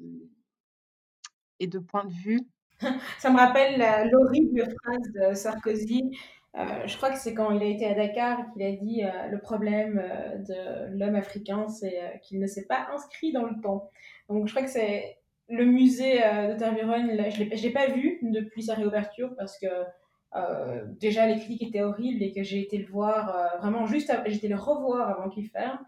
et de point de vue. Ça me rappelle l'horrible phrase de Sarkozy. je crois que c'est quand il a été à Dakar qu'il a dit le problème de l'homme africain, c'est qu'il ne s'est pas inscrit dans le temps. Donc je crois que c'est le musée euh, de Tervuren, je ne l'ai pas vu depuis sa réouverture parce que euh, déjà les critiques étaient horribles et que j'ai été le voir euh, vraiment juste, été le revoir avant qu'il ferme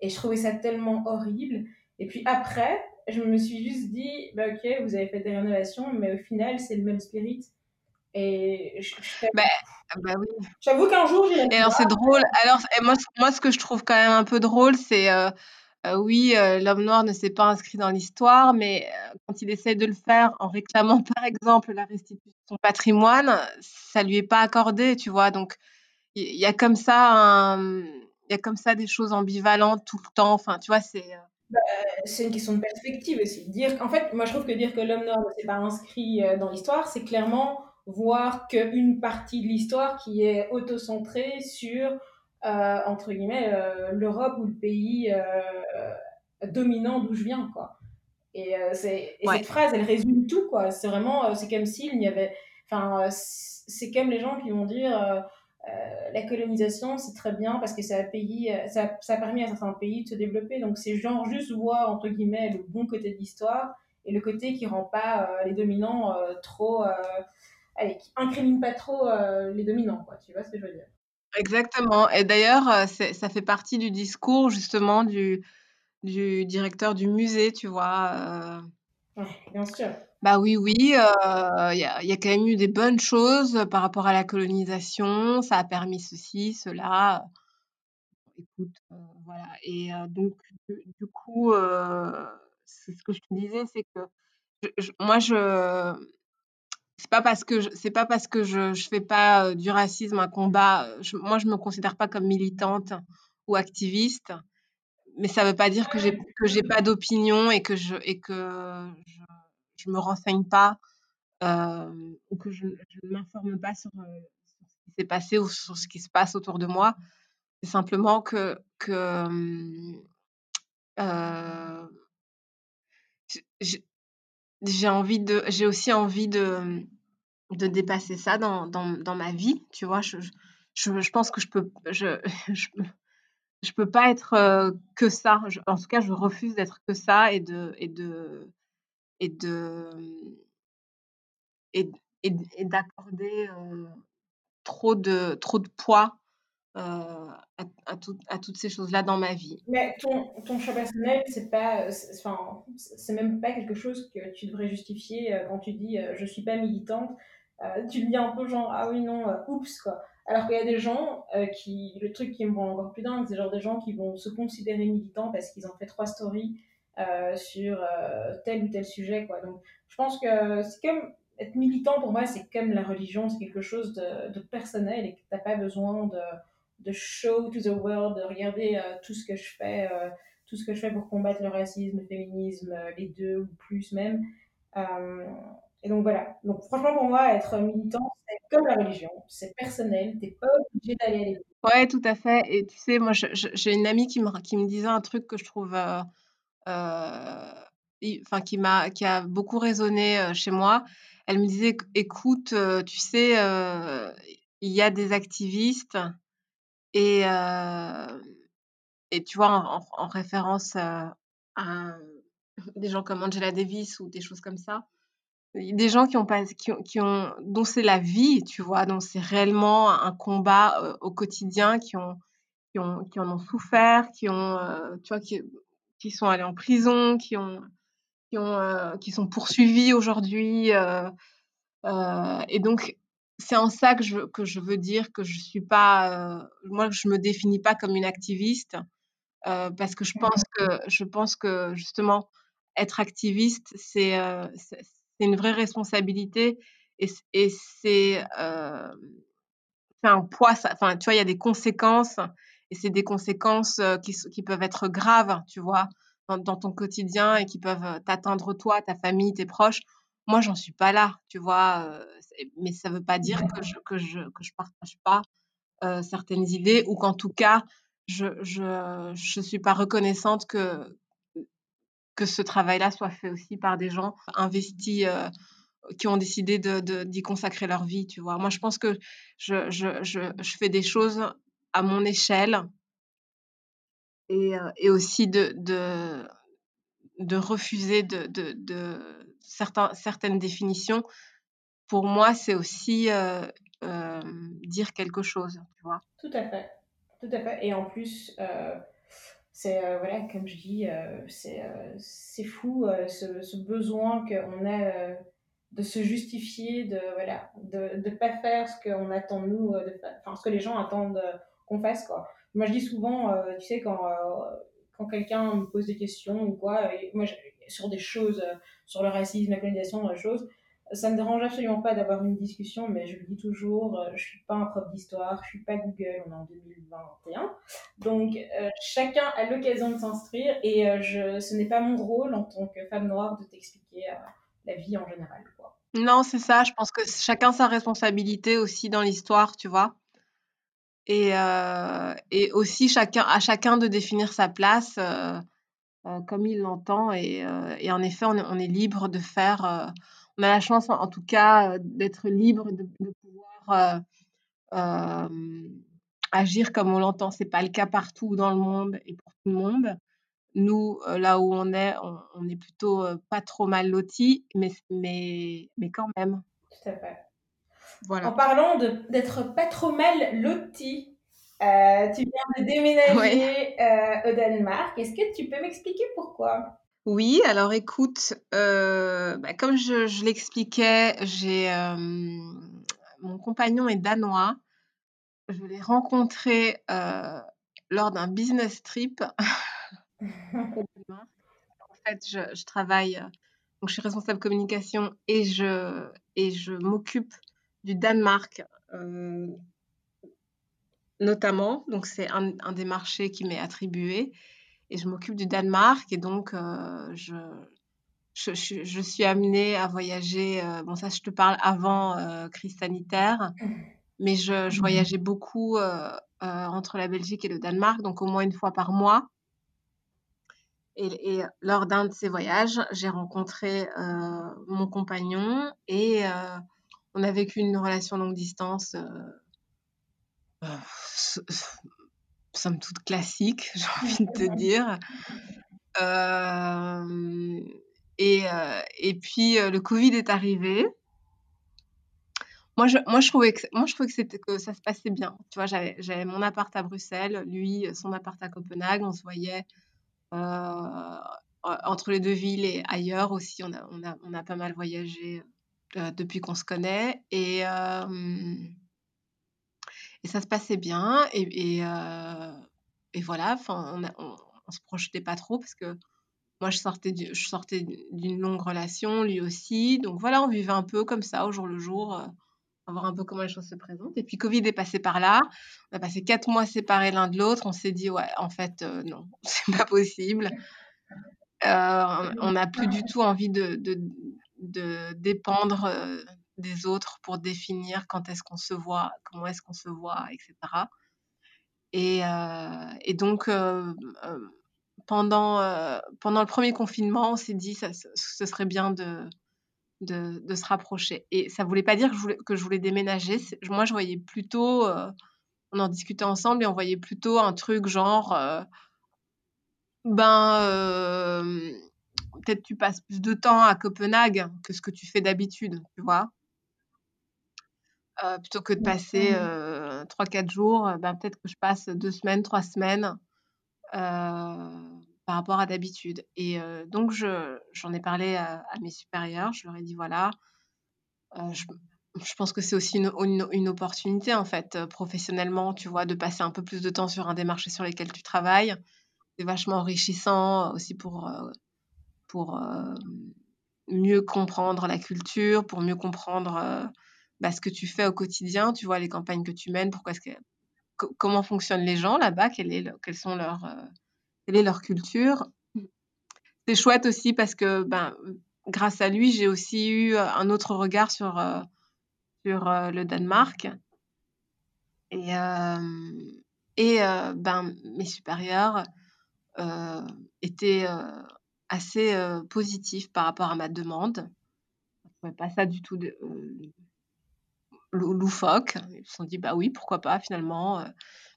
et je trouvais ça tellement horrible. Et puis après, je me suis juste dit, bah, ok, vous avez fait des rénovations, mais au final, c'est le même spirit. Et je, bah, bah oui. J'avoue qu'un jour, j'ai. Et alors, c'est drôle. Alors, moi, moi, ce que je trouve quand même un peu drôle, c'est euh, oui, euh, l'homme noir ne s'est pas inscrit dans l'histoire, mais euh, quand il essaie de le faire en réclamant, par exemple, la restitution de son patrimoine, ça lui est pas accordé, tu vois. Donc, il y, a comme ça il y a comme ça des choses ambivalentes tout le temps. Enfin, tu vois, c'est. Bah, c'est une question de perspective aussi. Dire, en fait, moi je trouve que dire que l'homme noir ne s'est pas inscrit dans l'histoire, c'est clairement voir qu'une partie de l'histoire qui est auto-centrée sur euh, entre guillemets, euh, l'Europe ou le pays euh, dominant d'où je viens, quoi. Et, c'est, cette phrase, elle résume tout, quoi. C'est vraiment, c'est comme s'il n'y avait, enfin, c'est comme les gens qui vont dire, la colonisation, c'est très bien parce que ça a, payé, ça, ça, a permis à certains pays de se développer. Donc, c'est genre juste voir, entre guillemets, le bon côté de l'histoire et le côté qui rend pas les dominants trop. allez, qui incrimine pas trop les dominants, quoi. Tu vois ce que je veux dire? Exactement. Et d'ailleurs, euh, ça fait partie du discours justement du, du directeur du musée, tu vois. Euh. bien sûr. Bah oui, oui, euh, il y, a, quand même eu des bonnes choses par rapport à la colonisation. Ça a permis ceci, cela. Écoute, voilà. Et donc, du, coup, ce que je te disais, c'est que moi, je, c'est pas parce que je, c'est pas parce que je, je fais pas euh, du racisme un combat. Je, moi, je me considère pas comme militante ou activiste, mais ça veut pas dire que j'ai que j'ai pas d'opinion et que je et que je, je me renseigne pas euh, ou que je, ne m'informe pas sur, euh, sur, ce qui s'est passé ou sur ce qui se passe autour de moi. C'est simplement que que euh, j'ai envie de j'ai aussi envie de de dépasser ça dans, dans, dans ma vie tu vois je, je, je, pense que je peux je, je, je peux pas être que ça en tout cas je refuse d'être que ça et de et de et de et, et, d'accorder trop de trop de poids à, à, à, toutes ces choses-là dans ma vie. Mais ton, ton choix personnel, c'est pas, c'est même pas quelque chose que tu devrais justifier quand tu dis je suis pas militante. tu le dis un peu genre ah oui non, oups quoi. Alors qu'il y a des gens qui, le truc qui me rend encore plus dingue, c'est genre des gens qui vont se considérer militants parce qu'ils ont fait trois stories sur tel ou tel sujet quoi. Donc je pense que c'est comme être militant pour moi, c'est comme la religion, c'est quelque chose de, personnel et que t'as pas besoin de de show to the world, de regarder euh, tout ce que je fais, euh, tout ce que je fais pour combattre le racisme, le féminisme, euh, les deux ou plus même. et donc voilà. Donc franchement pour moi, être militant, c'est comme la religion, c'est personnel, t'es pas obligé d'aller à l'église. Tout à fait. Et tu sais, moi, j'ai une amie qui me, qui me disait un truc que je trouve, enfin, qui m'a, qui a beaucoup résonné chez moi. Elle me disait, écoute, tu sais, il y a des activistes et, et tu vois, en, en référence à, des gens comme Angela Davis ou des choses comme ça, des gens qui ont pas qui ont dont c'est la vie, tu vois? Dont c'est réellement un combat, au quotidien, qui ont qui ont qui en ont souffert, qui ont, tu vois? Qui sont allés en prison, qui ont qui ont, heu, qui sont poursuivis aujourd'hui, heu heu et donc c'est en ça que je que je veux dire que je suis pas, moi je me définis pas comme une activiste, parce que je pense que je pense que justement être activiste c'est, c'est une vraie responsabilité et et c'est, un poids enfin tu vois? Il y a des conséquences et c'est des conséquences, heu, qui peuvent être graves, tu vois? Dans ton quotidien et qui peuvent, t'atteindre toi, ta famille, tes proches. Moi j'en suis pas là, tu vois? C'est mais ça veut pas dire que je que je que je partage pas, certaines idées ou qu'en tout cas je je je suis pas reconnaissante que que ce travail-là soit fait aussi par des gens investis, qui ont décidé d'y consacrer leur vie, tu vois? Moi je pense que je je je je fais des choses à mon échelle et heu et aussi de de refuser de de certaines définitions. Pour moi, c'est aussi, heu, hem, dire quelque chose, tu vois? Tout à fait, tout à fait et en plus, c'est, voilà, comme je dis, c'est, fou, ce ce besoin qu'on a, de se justifier, de voilà, de de pas faire ce qu'on attend nous, enfin, ce que les gens attendent, qu'on fasse, quoi. Moi, je dis souvent, heu, tu sais, quand, heu, quand quelqu'un me pose des questions ou quoi et moi, sur des choses, sur le racisme, la colonisation, dans les choses, ça me dérange absolument pas d'avoir une discussion, mais je le dis toujours, euh, je suis pas un prof d'histoire, je suis pas Google, on est en 2021. Donc, euh, chacun a l'occasion de s'instruire et euh, je, ce n'est pas mon rôle en tant que femme noire de t'expliquer euh, la vie en général. Non, c'est ça, je pense que chacun sa responsabilité aussi dans l'histoire, tu vois? Et heu et aussi chacun à chacun de définir sa place, heu heu, comme il l'entend et en effet, on est libre de faire, on a la chance en tout cas, d'être libre de de pouvoir, agir comme on l'entend. C'est pas le cas partout dans le monde et pour tout le monde. Nous, là où on est, on on est plutôt, pas trop mal lotis, mais mais mais quand même. Tout à fait. En parlant d'être pas trop mal loti, heu, tu viens de Ouais. déménager, heu, au Danemark. Est-ce que tu peux m'expliquer pourquoi? Oui, alors écoute, heu, bah, comme je je l'expliquais, j'ai, mon compagnon est danois. Je l'ai rencontré, lors d'un business trip. En fait, je je travaille, donc je suis responsable communication et je et je m'occupe du Danemark, heu, notamment. Donc c'est un des marchés qui m'est attribué. Et je m'occupe du Danemark. Et donc heu, je je suis amenée à voyager, heu, bon ça je te parle avant, crise sanitaire, mais je voyageais beaucoup, entre la Belgique et le Danemark, donc au moins une fois par mois. Et lors d'un de ces voyages, j'ai rencontré, mon compagnon. Et on a vécu une relation longue distance, s s somme toute classique, j'ai envie de te dire. Hem et puis, le covid est arrivé. Moi je moi je trouvais que moi je trouvais que ça se passait bien. Tu vois? J'avais mon appart à Bruxelles, lui, son appart à Copenhague. On se voyait, entre les 2 villes et ailleurs aussi. On a on a on a pas mal voyagé, heu, depuis qu'on se connaît et hem et ça se passait bien et et et voilà, on a on se projetait pas trop parce que moi je sortais je sortais d'une longue relation, lui aussi. Donc voilà, on vivait un peu comme ça au jour le jour, voir un peu comment les choses se présentent et puis covid est passé par là. On a passé 4 mois séparés l'un de l'autre. On s'est dit: «Ouais, en fait, heu, non, c'est pas possible». On n'a plus du tout envie de de dépendre, heu, des autres pour définir quand est-ce qu'on se voit, comment est-ce qu'on se voit et cetera et heu et donc heu, hem, pendant, pendant le premier confinement, on s'est dit: «Ça ce serait bien de de se rapprocher» et ça voulait pas dire que je voulais que je voulais déménager. Moi, je voyais plutôt, on en discutait ensemble et on voyait plutôt un truc genre, ben, peut-être tu passes plus de temps à Copenhague que ce que tu fais d'habitude, tu vois. Euh, plutôt que de passer euh, 3-4 jours, ben, peut-être que je passe 2 semaines, 3 semaines par rapport à d'habitude. Et donc, j'en ai parlé à, mes supérieurs. Je leur ai dit, voilà, je, je, pense que c'est aussi une, une, une, opportunité, en fait, professionnellement, tu vois, de passer un peu plus de temps sur un des marchés sur lesquels tu travailles. C'est vachement enrichissant aussi pour, pour mieux comprendre la culture, pour mieux comprendre bah, ce que tu fais au quotidien, tu vois, les campagnes que tu mènes, pourquoi est-ce que, comment fonctionnent les gens là-bas, quelles, est, quelles sont quelle est leur culture? C'est chouette aussi parce que ben, grâce à lui, j'ai aussi eu euh, un autre regard sur, euh, sur euh, le Danemark. Et, et ben, mes supérieurs étaient assez positifs par rapport à ma demande. Je ne trouvais pas ça du tout de, loufoque. Ils se sont dit, bah oui, pourquoi pas finalement.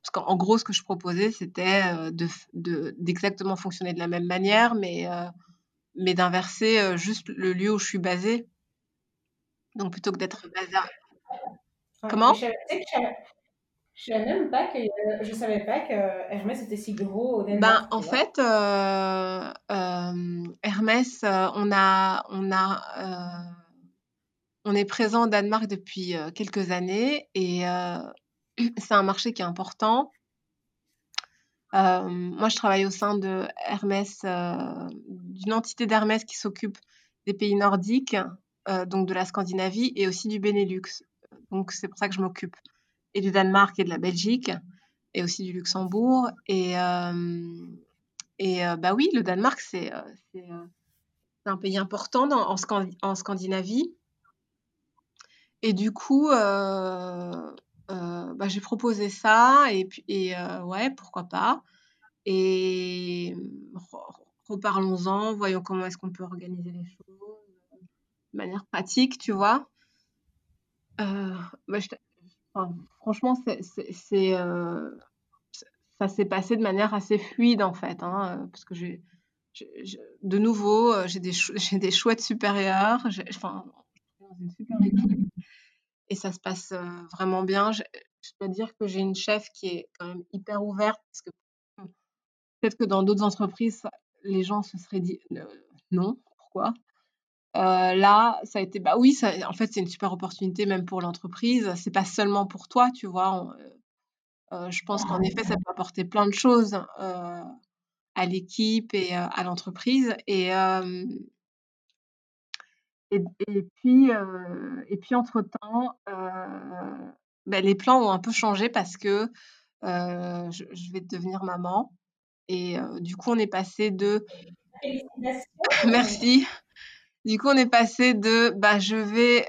Parce qu'en gros, ce que je proposais, c'était euh, de, d'exactement fonctionner de la même manière, mais, euh, mais d'inverser juste le lieu où je suis basée. Donc plutôt que d'être basée. Comment? Je ne savais même pas que je savais pas que Hermès était si gros au Danemark. Ben, en fait, Hermès, on a, on a, on est présent au Danemark depuis quelques années et c'est un marché qui est important. Euh, moi, je travaille au sein de Hermès, euh, d'une entité d'Hermès qui s'occupe des pays nordiques, euh, donc de la Scandinavie et aussi du Benelux. Donc, c'est pour ça que je m'occupe et du Danemark et de la Belgique et aussi du Luxembourg. Et, et bah oui, le Danemark, c'est un pays important en, en, Scandinavie. Et du coup, bah, j'ai proposé ça et et ouais, pourquoi pas et reparlons-en, voyons comment est-ce qu'on peut organiser les choses de manière pratique, tu vois? Bah, franchement, c'est ça s'est passé de manière assez fluide, en fait, hein, parce que de nouveau, j'ai des j'ai des chouettes supérieurs, j'ai enfin, dans une super équipe et ça se passe vraiment bien. Je, dois dire que j'ai une chef qui est quand même hyper ouverte parce que peut-être que dans d'autres entreprises, les gens se seraient dit non, pourquoi? Là, ça a été bah oui, ça, en fait, c'est une super opportunité même pour l'entreprise. C'est pas seulement pour toi, tu vois. je pense qu'en effet, ça peut apporter plein de choses à l'équipe et à l'entreprise. Et et, puis, euh, et puis entre-temps, euh, ben, les plans ont un peu changé parce que euh, je, vais devenir maman. Et du coup, on est passé de... Merci. Du coup, on est passé de bah, je vais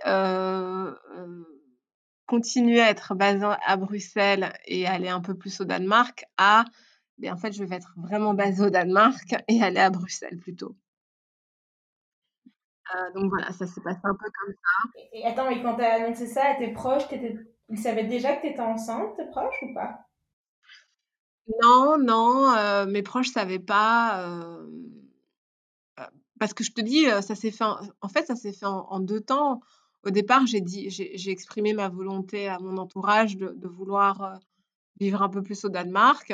continuer à être basée à Bruxelles et aller un peu plus au Danemark à ben, en fait, je vais être vraiment basée au Danemark et aller à Bruxelles plutôt. Euh, donc voilà, ça s'est passé un peu comme ça. Et, attends, mais quand tu as annoncé ça à tes proches, ils savaient déjà que tu étais enceinte, tes proches, ou pas? Non, non, euh, mes proches ne savaient pas. Euh, parce que je te dis, ça s'est fait. En, fait, ça s'est fait en, deux temps. Au départ, j'ai dit, j'ai exprimé ma volonté à mon entourage de, de, vouloir vivre un peu plus au Danemark.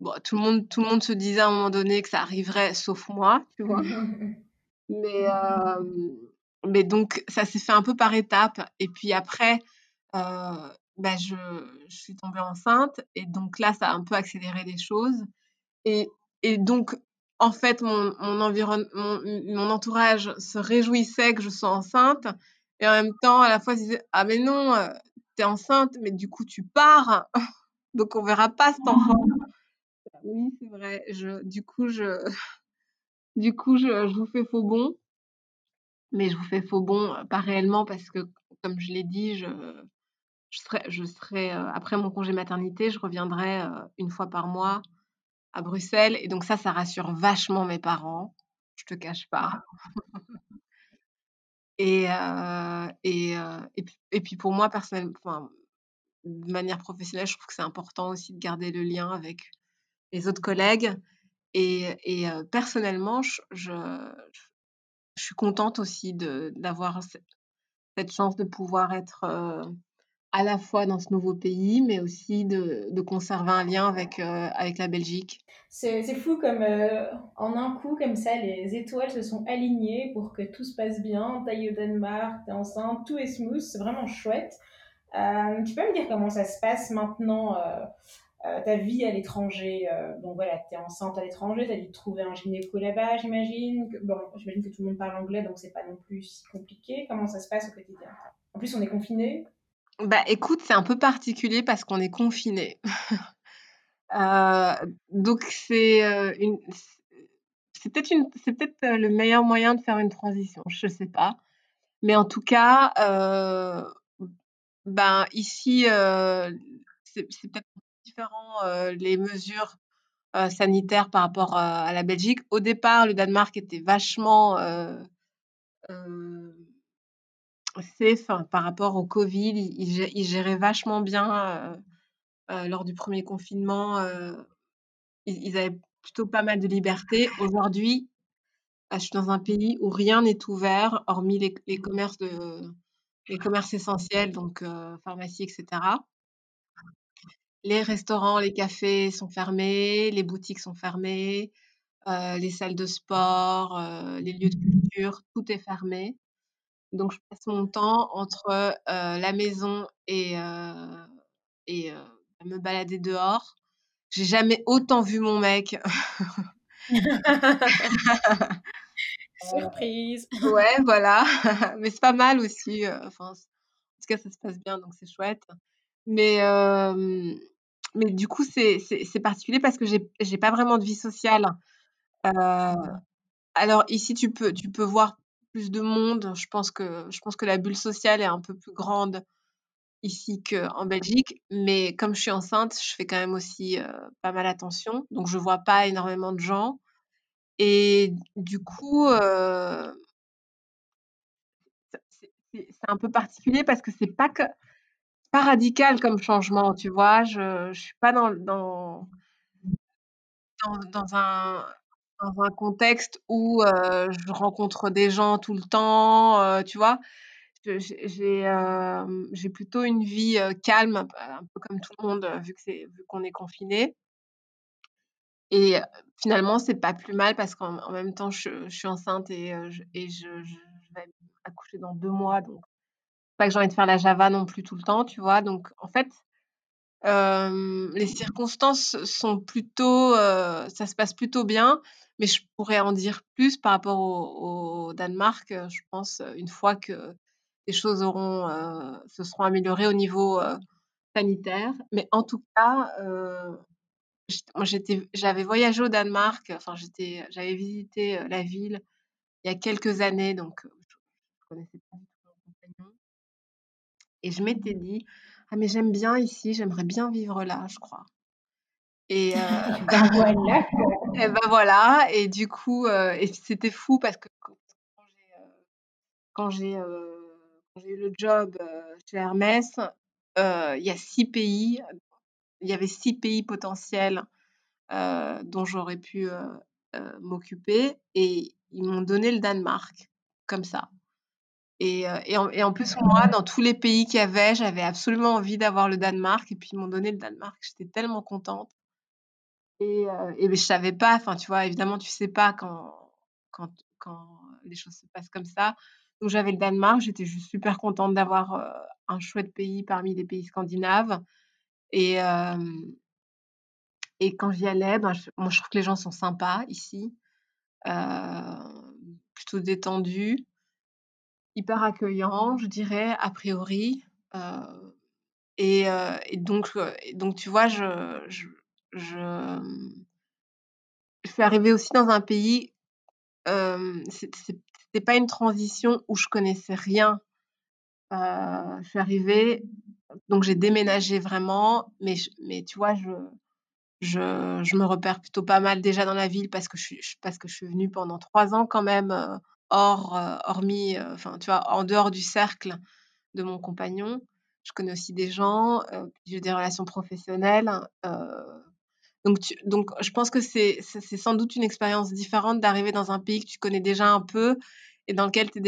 Bon, tout le monde, tout le monde se disait à un moment donné que ça arriverait, sauf moi, tu vois. Mais, euh, mais donc, ça s'est fait un peu par étapes. Et puis après, euh, bah, je, je, suis tombée enceinte. Et donc là, ça a un peu accéléré les choses. Et, et donc, en fait, mon, mon, environnement, mon, entourage se réjouissait que je sois enceinte. Et en même temps, à la fois, ils disaient Ah, mais non, euh, t'es enceinte, mais du coup, tu pars. donc, on verra pas cet enfant. Oui, c'est vrai. Je, du coup, je, du coup, je, vous fais faux bon. Mais je vous fais faux bon, pas réellement parce que, comme je l'ai dit, je, je serai, je serai après mon congé maternité, je reviendrai une fois par mois à Bruxelles. Et donc ça, ça rassure vachement mes parents. Je te cache pas. et, et, et, puis, et, puis, pour moi, personnellement, enfin, de manière professionnelle, je trouve que c'est important aussi de garder le lien avec les autres collègues. et personnellement, je je je suis contente aussi d'avoir cette chance de pouvoir être, à la fois dans ce nouveau pays, mais aussi de de conserver un lien avec, avec la Belgique. C'est fou comme, en un coup comme ça, les étoiles se sont alignées pour que tout se passe bien. Tu ailles au Danemark, tu es enceinte, tout est smooth, c'est vraiment chouette. tu peux me dire comment ça se passe maintenant euh, ta vie à l'étranger. Euh, donc voilà, tu es enceinte à l'étranger, tu as dû trouver un gynéco là-bas, j'imagine. Bon, j'imagine que tout le monde parle anglais, donc c'est pas non plus si compliqué. Comment ça se passe au quotidien? En plus, on est confiné. Bah écoute, c'est un peu particulier parce qu'on est confiné. euh, donc c'est euh, une c'est peut-être peut-être le meilleur moyen de faire une transition, je sais pas. Mais en tout cas, euh, ben ici c'est peut-être différent les mesures sanitaires par rapport à, la Belgique. Au départ, le Danemark était vachement hein, par rapport au Covid. Il, gérait vachement bien lors du premier confinement. Ils, avaient plutôt pas mal de liberté. Aujourd'hui, je suis dans un pays où rien n'est ouvert, hormis les, commerces essentiels, donc pharmacie, etc. Les restaurants, les cafés sont fermés, les boutiques sont fermées, euh, les salles de sport, euh, les lieux de culture, tout est fermé. Donc je passe mon temps entre euh, la maison et, et me balader dehors. J'ai jamais autant vu mon mec. Surprise. ouais, voilà. Mais c'est pas mal aussi. Enfin, en tout cas, ça se passe bien, donc c'est chouette. Mais, mais du coup, c'est particulier parce que j'ai pas vraiment de vie sociale. alors ici, tu peux, tu peux voir plus de monde. Je pense, que, je pense que la bulle sociale est un peu plus grande ici qu'en Belgique. Mais comme je suis enceinte, je fais quand même aussi pas mal attention. Donc, je vois pas énormément de gens. Et du coup, c'est un peu particulier parce que c'est pas que pas radical comme changement, tu vois? Je je suis pas dans dans dans un dans un contexte où, heu, je rencontre des gens tout le temps, heu, tu vois? j'ai, j'ai plutôt une vie, calme, un peu comme tout le monde, vu que c'est vu qu'on est confiné. Et finalement, c'est pas plus mal parce qu'en même temps, je suis enceinte et je et je vais accoucher dans deux mois, donc pas que j'ai envie de faire la Java non plus tout le temps, tu vois? Donc en fait, les circonstances sont plutôt, ça se passe plutôt bien, mais je pourrais en dire plus par rapport au, Danemark, je pense, une fois que les choses se seront améliorées au niveau sanitaire. Mais en tout cas, j'avais voyagé au Danemark, enfin j'avais visité la ville il y a quelques années, donc je connaissais pas et je m'étais dit: «Ah mais j'aime bien ici, j'aimerais bien vivre là, je crois». Et ben voilà et ben voilà et du coup, et c'était fou parce que quand j'ai, eu le job, chez Hermès, il y a six pays, il y avait six pays potentiels, dont j'aurais pu, m'occuper et ils m'ont donné le Danemark, comme ça. Et, et, en, plus, moi, dans tous les pays qu'il y avait, j'avais absolument envie d'avoir le Danemark. Et puis, ils m'ont donné le Danemark. J'étais tellement contente. Et, et je savais pas, enfin, tu vois, évidemment, tu sais pas quand, quand, quand les choses se passent comme ça. Donc, j'avais le Danemark. J'étais juste super contente d'avoir un chouette pays parmi les pays scandinaves. Et, et quand j'y allais, ben, je, moi, je trouve que les gens sont sympas ici. plutôt détendus hyper accueillant, je dirais, a priori. Euh, et, euh, donc, euh, donc, tu vois, je, je, suis arrivée aussi dans un pays, euh, c'était pas une transition où je connaissais rien. je suis arrivée, donc j'ai déménagé vraiment, mais, tu vois, je, me repère plutôt pas mal déjà dans la ville parce que je parce que je suis venue pendant trois ans quand même hors, euh, hormis, euh, enfin, tu vois, en dehors du cercle de mon compagnon. Je connais aussi des gens, euh, j'ai des relations professionnelles. Donc, je pense que c'est sans doute une expérience différente d'arriver dans un pays que tu connais déjà un peu et dans lequel tu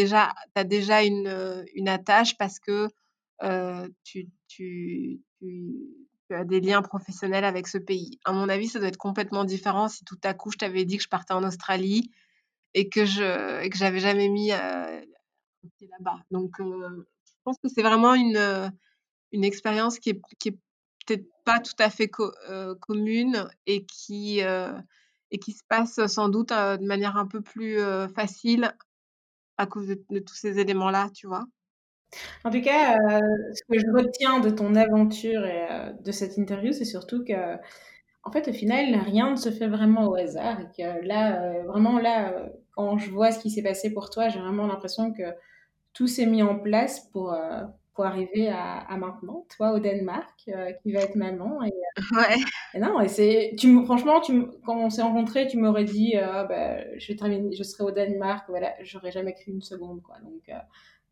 as déjà une, une attache parce que euh, tu, tu, tu, as des liens professionnels avec ce pays. À mon avis, ça doit être complètement différent si tout à coup je t'avais dit que je partais en Australie et que je et que j'avais jamais mis euh, là-bas. Donc, euh, je pense que c'est vraiment une, une expérience qui est peut-être pas tout à fait euh, commune et qui, et qui se passe sans doute de manière un peu plus facile à cause de tous ces éléments-là, tu vois. En tout cas, euh, ce que je retiens de ton aventure et euh, de cette interview, c'est surtout que, en fait, au final, rien ne se fait vraiment au hasard. Et que là, euh, vraiment, là, quand je vois ce qui s'est passé pour toi, j'ai vraiment l'impression que tout s'est mis en place pour, pour arriver à, maintenant, toi au Danemark, qui va être maman. Et, ouais. non, et c'est, tu franchement, tu, quand on s'est rencontrés, tu m'aurais dit, ah, bah, je, vais je serai au Danemark, voilà, j'aurais jamais cru une seconde, quoi.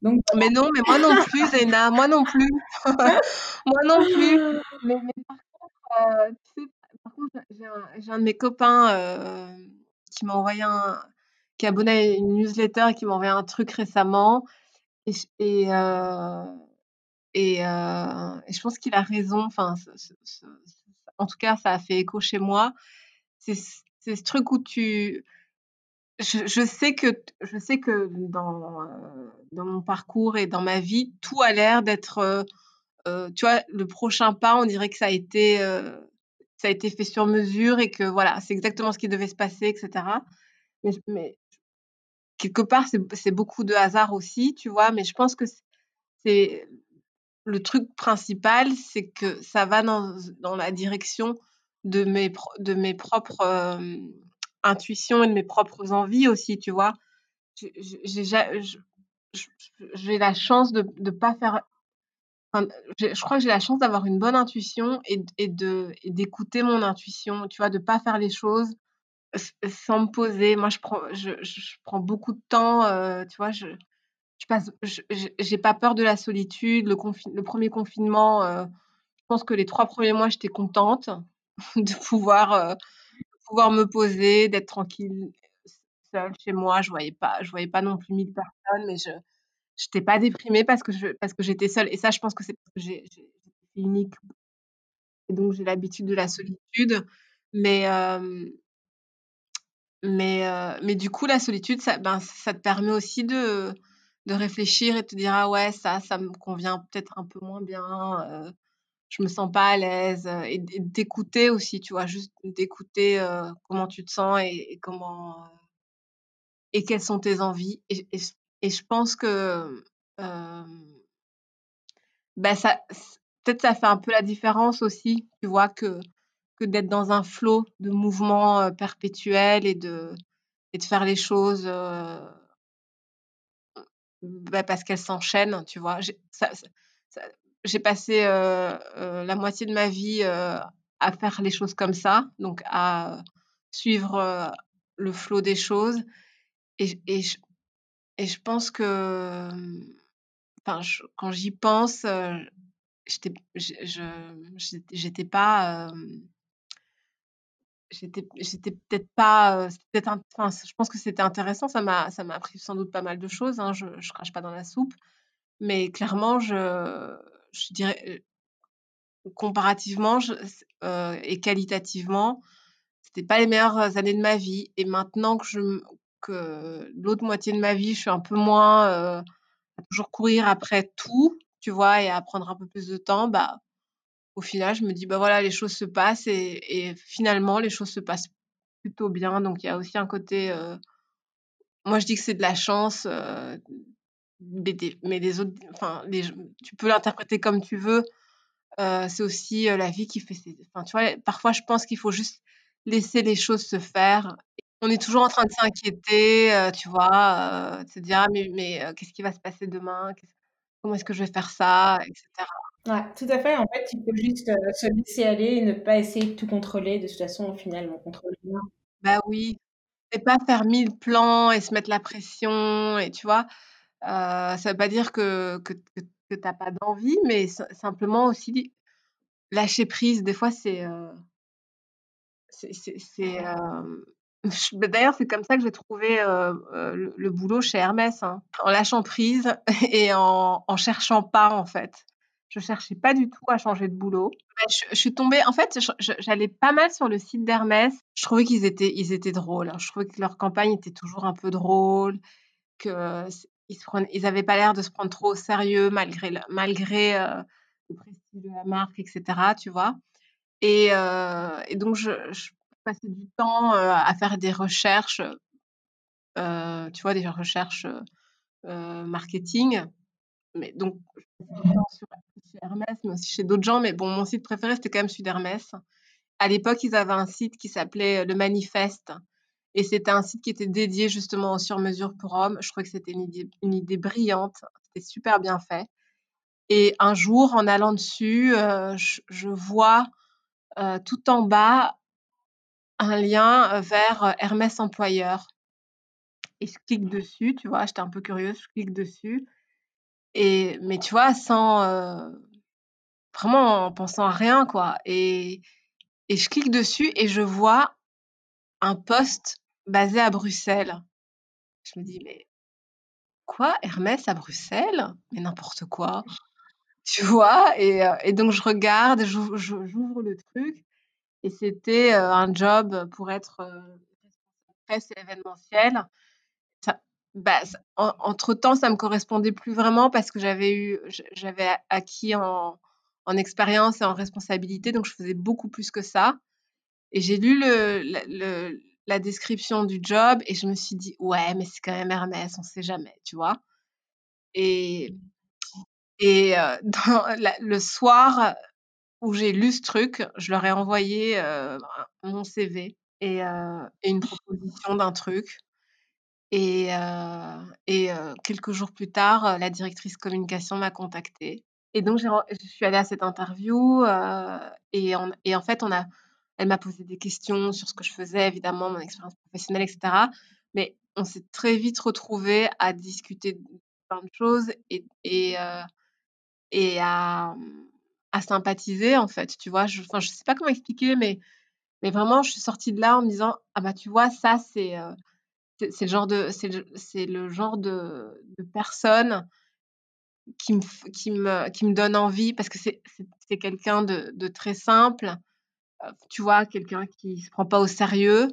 Donc, mais non, mais moi non plus, Zéna, moi non plus. moi non plus. Mais, par contre, euh, tu sais, par contre, j'ai un, de mes copains euh, qui m'a envoyé un, qui a abonné à une newsletter et qui m'a envoyé un truc récemment. Et, et, euh, et, je pense qu'il a raison. Enfin, en tout cas, ça a fait écho chez moi. C'est ce truc où tu je, sais que je sais que dans euh, dans mon parcours et dans ma vie, tout a l'air d'être, euh, tu vois, le prochain pas, on dirait que ça a été ça a été fait sur mesure et que voilà, c'est exactement ce qui devait se passer, etc. Mais, mais quelque part, c'est beaucoup de hasard aussi, tu vois. Mais je pense que c'est le truc principal, c'est que ça va dans, dans la direction de mes, de mes propres intuition et de mes propres envies aussi, tu vois. J'ai la chance de ne pas faire. je crois que j'ai la chance d'avoir une bonne intuition et, et d'écouter mon intuition, tu vois, de pas faire les choses sans me poser. Moi, je prends, je, je prends beaucoup de temps, euh, tu vois, je passe, j'ai pas peur de la solitude. Le, le premier confinement, euh, je pense que les trois premiers mois, j'étais contente de pouvoir euh, pouvoir me poser, d'être tranquille seule chez moi. Je voyais pas, je voyais pas non plus mille personnes, mais je n'étais pas déprimée parce que parce que j'étais seule. Et ça, je pense que c'est parce que j'ai unique. Et donc, j'ai l'habitude de la solitude. Mais, mais, mais du coup, la solitude, ça, ben, ça te permet aussi de, de réfléchir et te dire, ah ouais, ça, ça me convient peut-être un peu moins bien je me sens pas à l'aise et, d'écouter aussi, tu vois, juste d'écouter comment tu te sens et, comment et quelles sont tes envies. Et, je pense que bah ça, peut-être ça fait un peu la différence aussi, tu vois, que que d'être dans un flot de mouvements perpétuels et de et de faire les choses bah parce qu'elles s'enchaînent, tu vois. J'ai passé la moitié de ma vie à faire les choses comme ça, donc à suivre le flot des choses. Et, je, pense que, enfin, quand j'y pense, j'étais, j'étais pas, j'étais, j'étais peut-être pas, peut-être, enfin, je pense que c'était intéressant. Ça m'a, ça m'a appris sans doute pas mal de choses. Hein, je, je crache pas dans la soupe, mais clairement, je je dirais, comparativement et qualitativement, c'était pas les meilleures années de ma vie. Et maintenant que je que l'autre moitié de ma vie, je suis un peu moins à toujours courir après tout, tu vois, et à prendre un peu plus de temps, bah au final, je me dis bah voilà, les choses se passent et, finalement les choses se passent plutôt bien. Donc il y a aussi un côté, moi je dis que c'est de la chance, mais, des, autres, enfin, tu peux l'interpréter comme tu veux. c'est aussi la vie qui fait ses. Enfin, tu vois, parfois, je pense qu'il faut juste laisser les choses se faire. On est toujours en train de s'inquiéter, tu vois, de se dire ah, mais, mais qu'est-ce qui va se passer demain? Comment est-ce que je vais faire ça? Etc. Ouais, tout à fait. En fait, il faut juste se laisser aller et ne pas essayer de tout contrôler. De toute façon, finalement, on contrôle rien. Bah oui. Et pas faire mille plans et se mettre la pression, et tu vois. Euh, ça veut pas dire que, que, que, tu n'as pas d'envie, mais simplement aussi lâcher prise. Des fois, c'est. Euh c'est, bah, d'ailleurs, c'est comme ça que j'ai trouvé le, boulot chez Hermès, hein. en lâchant prise et en, en cherchant pas en fait. Je cherchais pas du tout à changer de boulot. Je, suis tombée, en fait, j'allais pas mal sur le site d'Hermès. Je trouvais qu'ils étaient, ils étaient drôles. Hein. Je trouvais que leur campagne était toujours un peu drôle, que ils, ils avaient pas l'air de se prendre trop au sérieux malgré, le, le prestige de la marque, etc. Tu vois. Et, donc, je, je, passais du temps à faire des recherches, tu vois, des recherches marketing. Mais donc, sur Hermès, mais aussi chez d'autres gens. Mais bon, mon site préféré, c'était quand même celui d'Hermès. À l'époque, ils avaient un site qui s'appelait Le Manifeste. Et c'était un site qui était dédié justement aux sur-mesure pour hommes. Je trouvais que c'était une idée, brillante. C'était super bien fait. Et un jour, en allant dessus, je, je, vois tout en bas un lien vers Hermès Employeur. Et je clique dessus, tu vois, j'étais un peu curieuse, je clique dessus. Et, mais tu vois, sans. vraiment en pensant à rien, quoi. Et, et je clique dessus et je vois un poste basé à Bruxelles. Je me dis, mais quoi Hermès à Bruxelles? Mais n'importe quoi. Tu vois? Et, et, donc je regarde, j'ouvre le truc et c'était un job pour être presse événementielle. Ça, bah, entre temps, ça me correspondait plus vraiment parce que j'avais eu, j'avais acquis en, en expérience et en responsabilité, donc je faisais beaucoup plus que ça. Et j'ai lu le, le, la description du job et je me suis dit, ouais, mais c'est quand même Hermès, on sait jamais, tu vois. Et, et dans le soir, où j'ai lu ce truc, je leur ai envoyé mon CV et, et une proposition d'un truc. Et, et quelques jours plus tard, la directrice communication m'a contactée. Et donc, je suis allée à cette interview et, et, en fait, on a, elle m'a posé des questions sur ce que je faisais, évidemment, mon expérience professionnelle, etc. Mais on s'est très vite retrouvés à discuter de plein de choses et, et, et à, à sympathiser en fait, tu vois. Je, je sais pas comment expliquer, mais, mais vraiment, je suis sortie de là en me disant ah bah tu vois, ça c'est euh, c'est le genre de c'est le, le genre de, de personne qui me qui me qui me donne envie parce que c'est quelqu'un de, de très simple, euh, tu vois, quelqu'un qui se prend pas au sérieux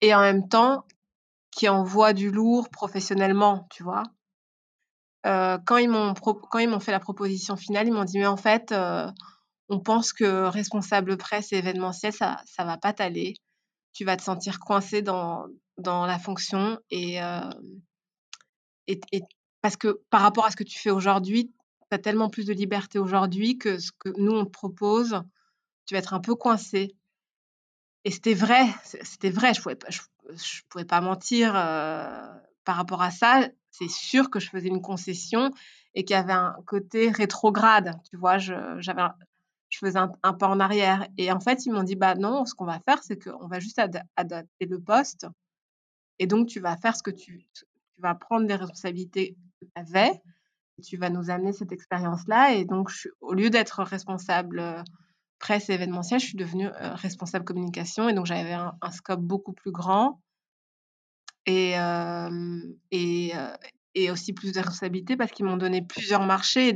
et en même temps qui envoie du lourd professionnellement, tu vois. Euh, quand ils m'ont quand ils m'ont fait la proposition finale, ils m'ont dit mais en fait, euh, on pense que responsable presse et événementiel, ça ça va pas t'aller. Tu vas te sentir coincé dans dans la fonction euh, et, parce que par rapport à ce que tu fais aujourd'hui, tu as tellement plus de liberté aujourd'hui que ce que nous on te propose, tu vas être un peu coincé. Et c'était vrai, c'était vrai, je pouvais je, pouvais pas mentir par rapport à ça c'est sûr que je faisais une concession et qu'il y avait un côté rétrograde. Tu vois, j'avais je faisais un, pas en arrière. Et en fait, ils m'ont dit, bah non, ce qu'on va faire, c'est qu'on va juste adapter le poste. Et donc, tu vas faire ce que tu, vas prendre des responsabilités que tu avais. tu vas nous amener cette expérience-là. Et donc, au lieu d'être responsable euh, presse et événementiel, je suis devenue euh, responsable communication. Et donc, j'avais un, scope beaucoup plus grand et, et, et, aussi plus de responsabilité parce qu'ils m'ont donné plusieurs marchés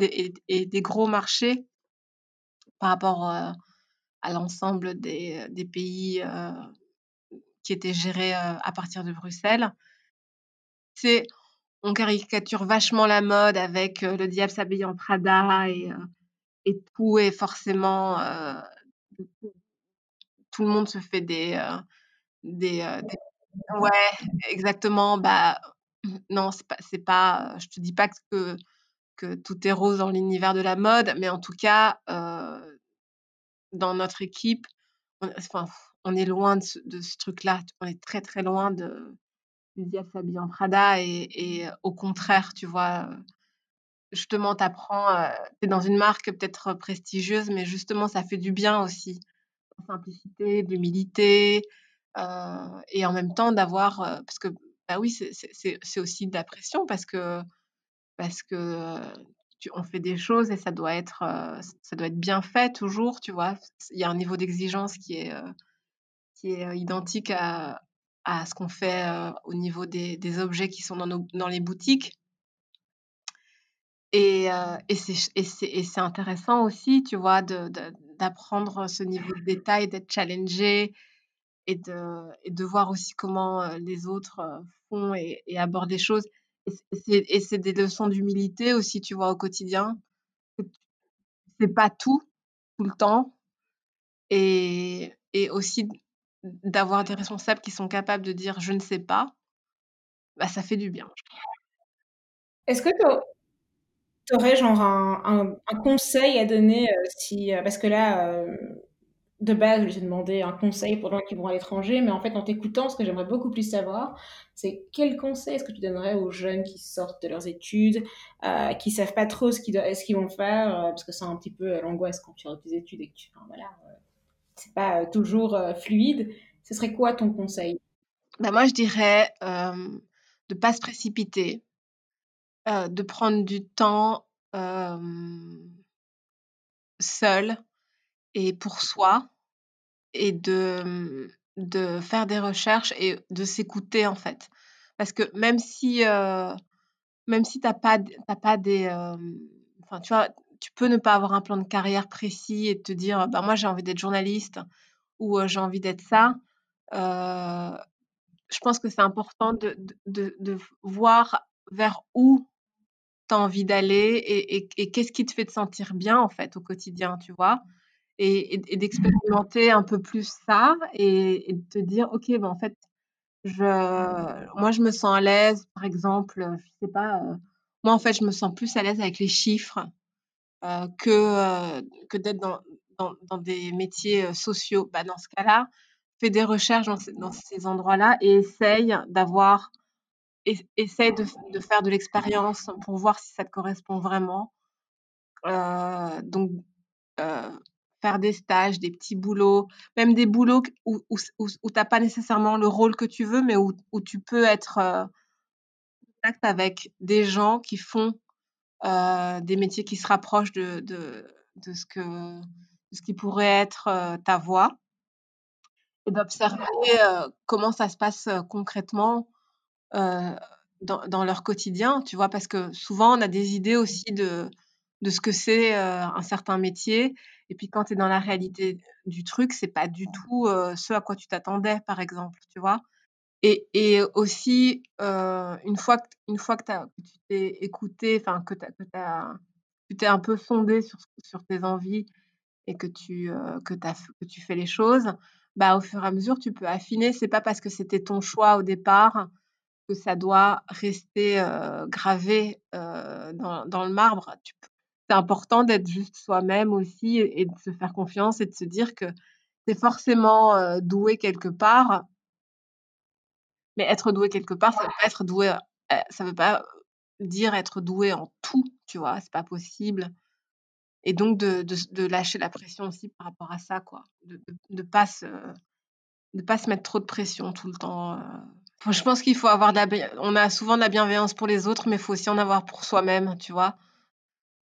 et des, gros marchés par rapport à l'ensemble des, pays qui étaient gérés à partir de Bruxelles. C'est on caricature vachement la mode avec le diable s'habille en Prada et, et tout est forcément tout le monde se fait des, des, des Ouais, exactement. Bah, non, c'est pas, c'est pas. Je te dis pas que que tout est rose dans l'univers de la mode, mais en tout cas, euh, dans notre équipe, on, enfin, on est loin de ce, truc-là. On est très très loin de en Prada et, au contraire, tu vois. Justement, t'apprends, euh, t'es dans une marque peut-être prestigieuse, mais justement, ça fait du bien aussi. Simplicité, d'humilité, et en même temps d'avoir, parce que bah oui, c'est aussi de la pression parce que parce que tu, on fait des choses et ça doit être ça doit être bien fait toujours, tu vois. Il y a un niveau d'exigence qui est qui est identique à, à ce qu'on fait au niveau des, des, objets qui sont dans, nos, dans les boutiques. Et, et c'est intéressant aussi, tu vois, d'apprendre ce niveau de détail, d'être challengé et de, de voir aussi comment les autres font et, et abordent les choses. Et c'est des leçons d'humilité aussi, tu vois, au quotidien. C'est pas tout, tout le temps. Et, et aussi d'avoir des responsables qui sont capables de dire je ne sais pas, bah, ça fait du bien. Est-ce que tu aurais genre un, un, conseil à donner si, parce que là, de base, j'ai demandé un conseil pour les gens qui vont à l'étranger, mais en fait, en t'écoutant, ce que j'aimerais beaucoup plus savoir, c'est quel conseil est-ce que tu donnerais aux jeunes qui sortent de leurs études, euh, qui savent pas trop ce qu'ils, vont faire, euh, parce que c'est un petit peu euh, l'angoisse quand tu rentres tes études et que tu, voilà, euh, c'est pas toujours fluide. Ce serait quoi ton conseil? Bah Moi, je dirais de ne pas se précipiter, de prendre du temps seul et pour soi et de, faire des recherches et de s'écouter en fait. Parce que même si, euh, même si tu n'as pas, des... Euh, tu peux ne pas avoir un plan de carrière précis et te dire, bah, moi j'ai envie d'être journaliste ou j'ai envie d'être ça. je pense que c'est important de, de, de, voir vers où tu as envie d'aller et, et, et qu'est-ce qui te fait te sentir bien en fait au quotidien, tu vois? Et, d'expérimenter un peu plus ça et, de te dire, OK, ben, en fait, je, moi, je me sens à l'aise, par exemple, je sais pas, euh, moi, en fait, je me sens plus à l'aise avec les chiffres que, euh, que d'être dans, dans, des métiers sociaux. Bah, dans ce cas-là, fais des recherches dans, ces endroits-là et essaye d'avoir, essaye de, de, faire de l'expérience pour voir si ça te correspond vraiment. donc, faire des stages, des petits boulots, même des boulots où, où, où, tu n'as pas nécessairement le rôle que tu veux, mais où, où tu peux être euh, en contact avec des gens qui font euh, des métiers qui se rapprochent de, de, de, ce, que, ce qui pourrait être euh, ta voie et d'observer comment ça se passe concrètement dans, dans, leur quotidien, tu vois, parce que souvent on a des idées aussi de, de ce que c'est un certain métier et puis quand tu es dans la réalité du truc, c'est pas du tout ce à quoi tu t'attendais, par exemple, tu vois? Et, aussi, euh, une fois que, tu t'es écouté, enfin que, tu t'es un peu sondé sur, tes envies et que tu, euh, que, tu fais les choses, bah, au fur et à mesure, tu peux affiner. C'est pas parce que c'était ton choix au départ que ça doit rester euh, gravé dans, le marbre. Tu c'est important d'être juste soi-même aussi et, de se faire confiance et de se dire que c'est forcément doué quelque part. Mais être doué quelque part, ça veut pas être doué, ça veut pas dire être doué en tout, tu vois, c'est pas possible. Et donc de, de, de, lâcher la pression aussi par rapport à ça, quoi. De ne pas, se, de pas se mettre trop de pression tout le temps. je pense qu'il faut avoir de la, on a souvent de la bienveillance pour les autres, mais il faut aussi en avoir pour soi-même, tu vois.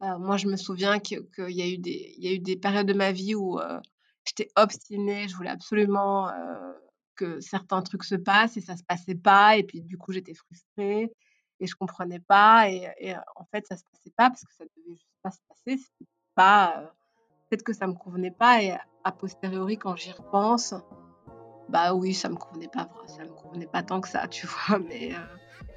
Euh, moi, je me souviens qu'il y, a eu des, y a eu des périodes de ma vie où euh, j'étais obstinée, je voulais absolument euh, que certains trucs se passent et ça se passait pas. Et puis, du coup, j'étais frustrée et je comprenais pas. Et, en fait, ça se passait pas parce que ça devait juste pas se passer. pas. Peut-être que ça me convenait pas. Et a posteriori, quand j'y repense, bah oui, ça me convenait pas. Ça me convenait pas tant que ça, tu vois. Mais.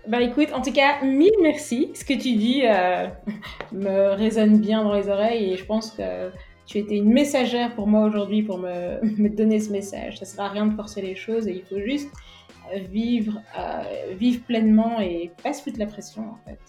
Bah écoute, en tout cas, mille merci. Ce que tu dis euh, me résonne bien dans les oreilles et je pense que tu étais une messagère pour moi aujourd'hui pour me, donner ce message. Ça sert à rien de forcer les choses et il faut juste vivre, euh, vivre pleinement et pas se la pression en fait.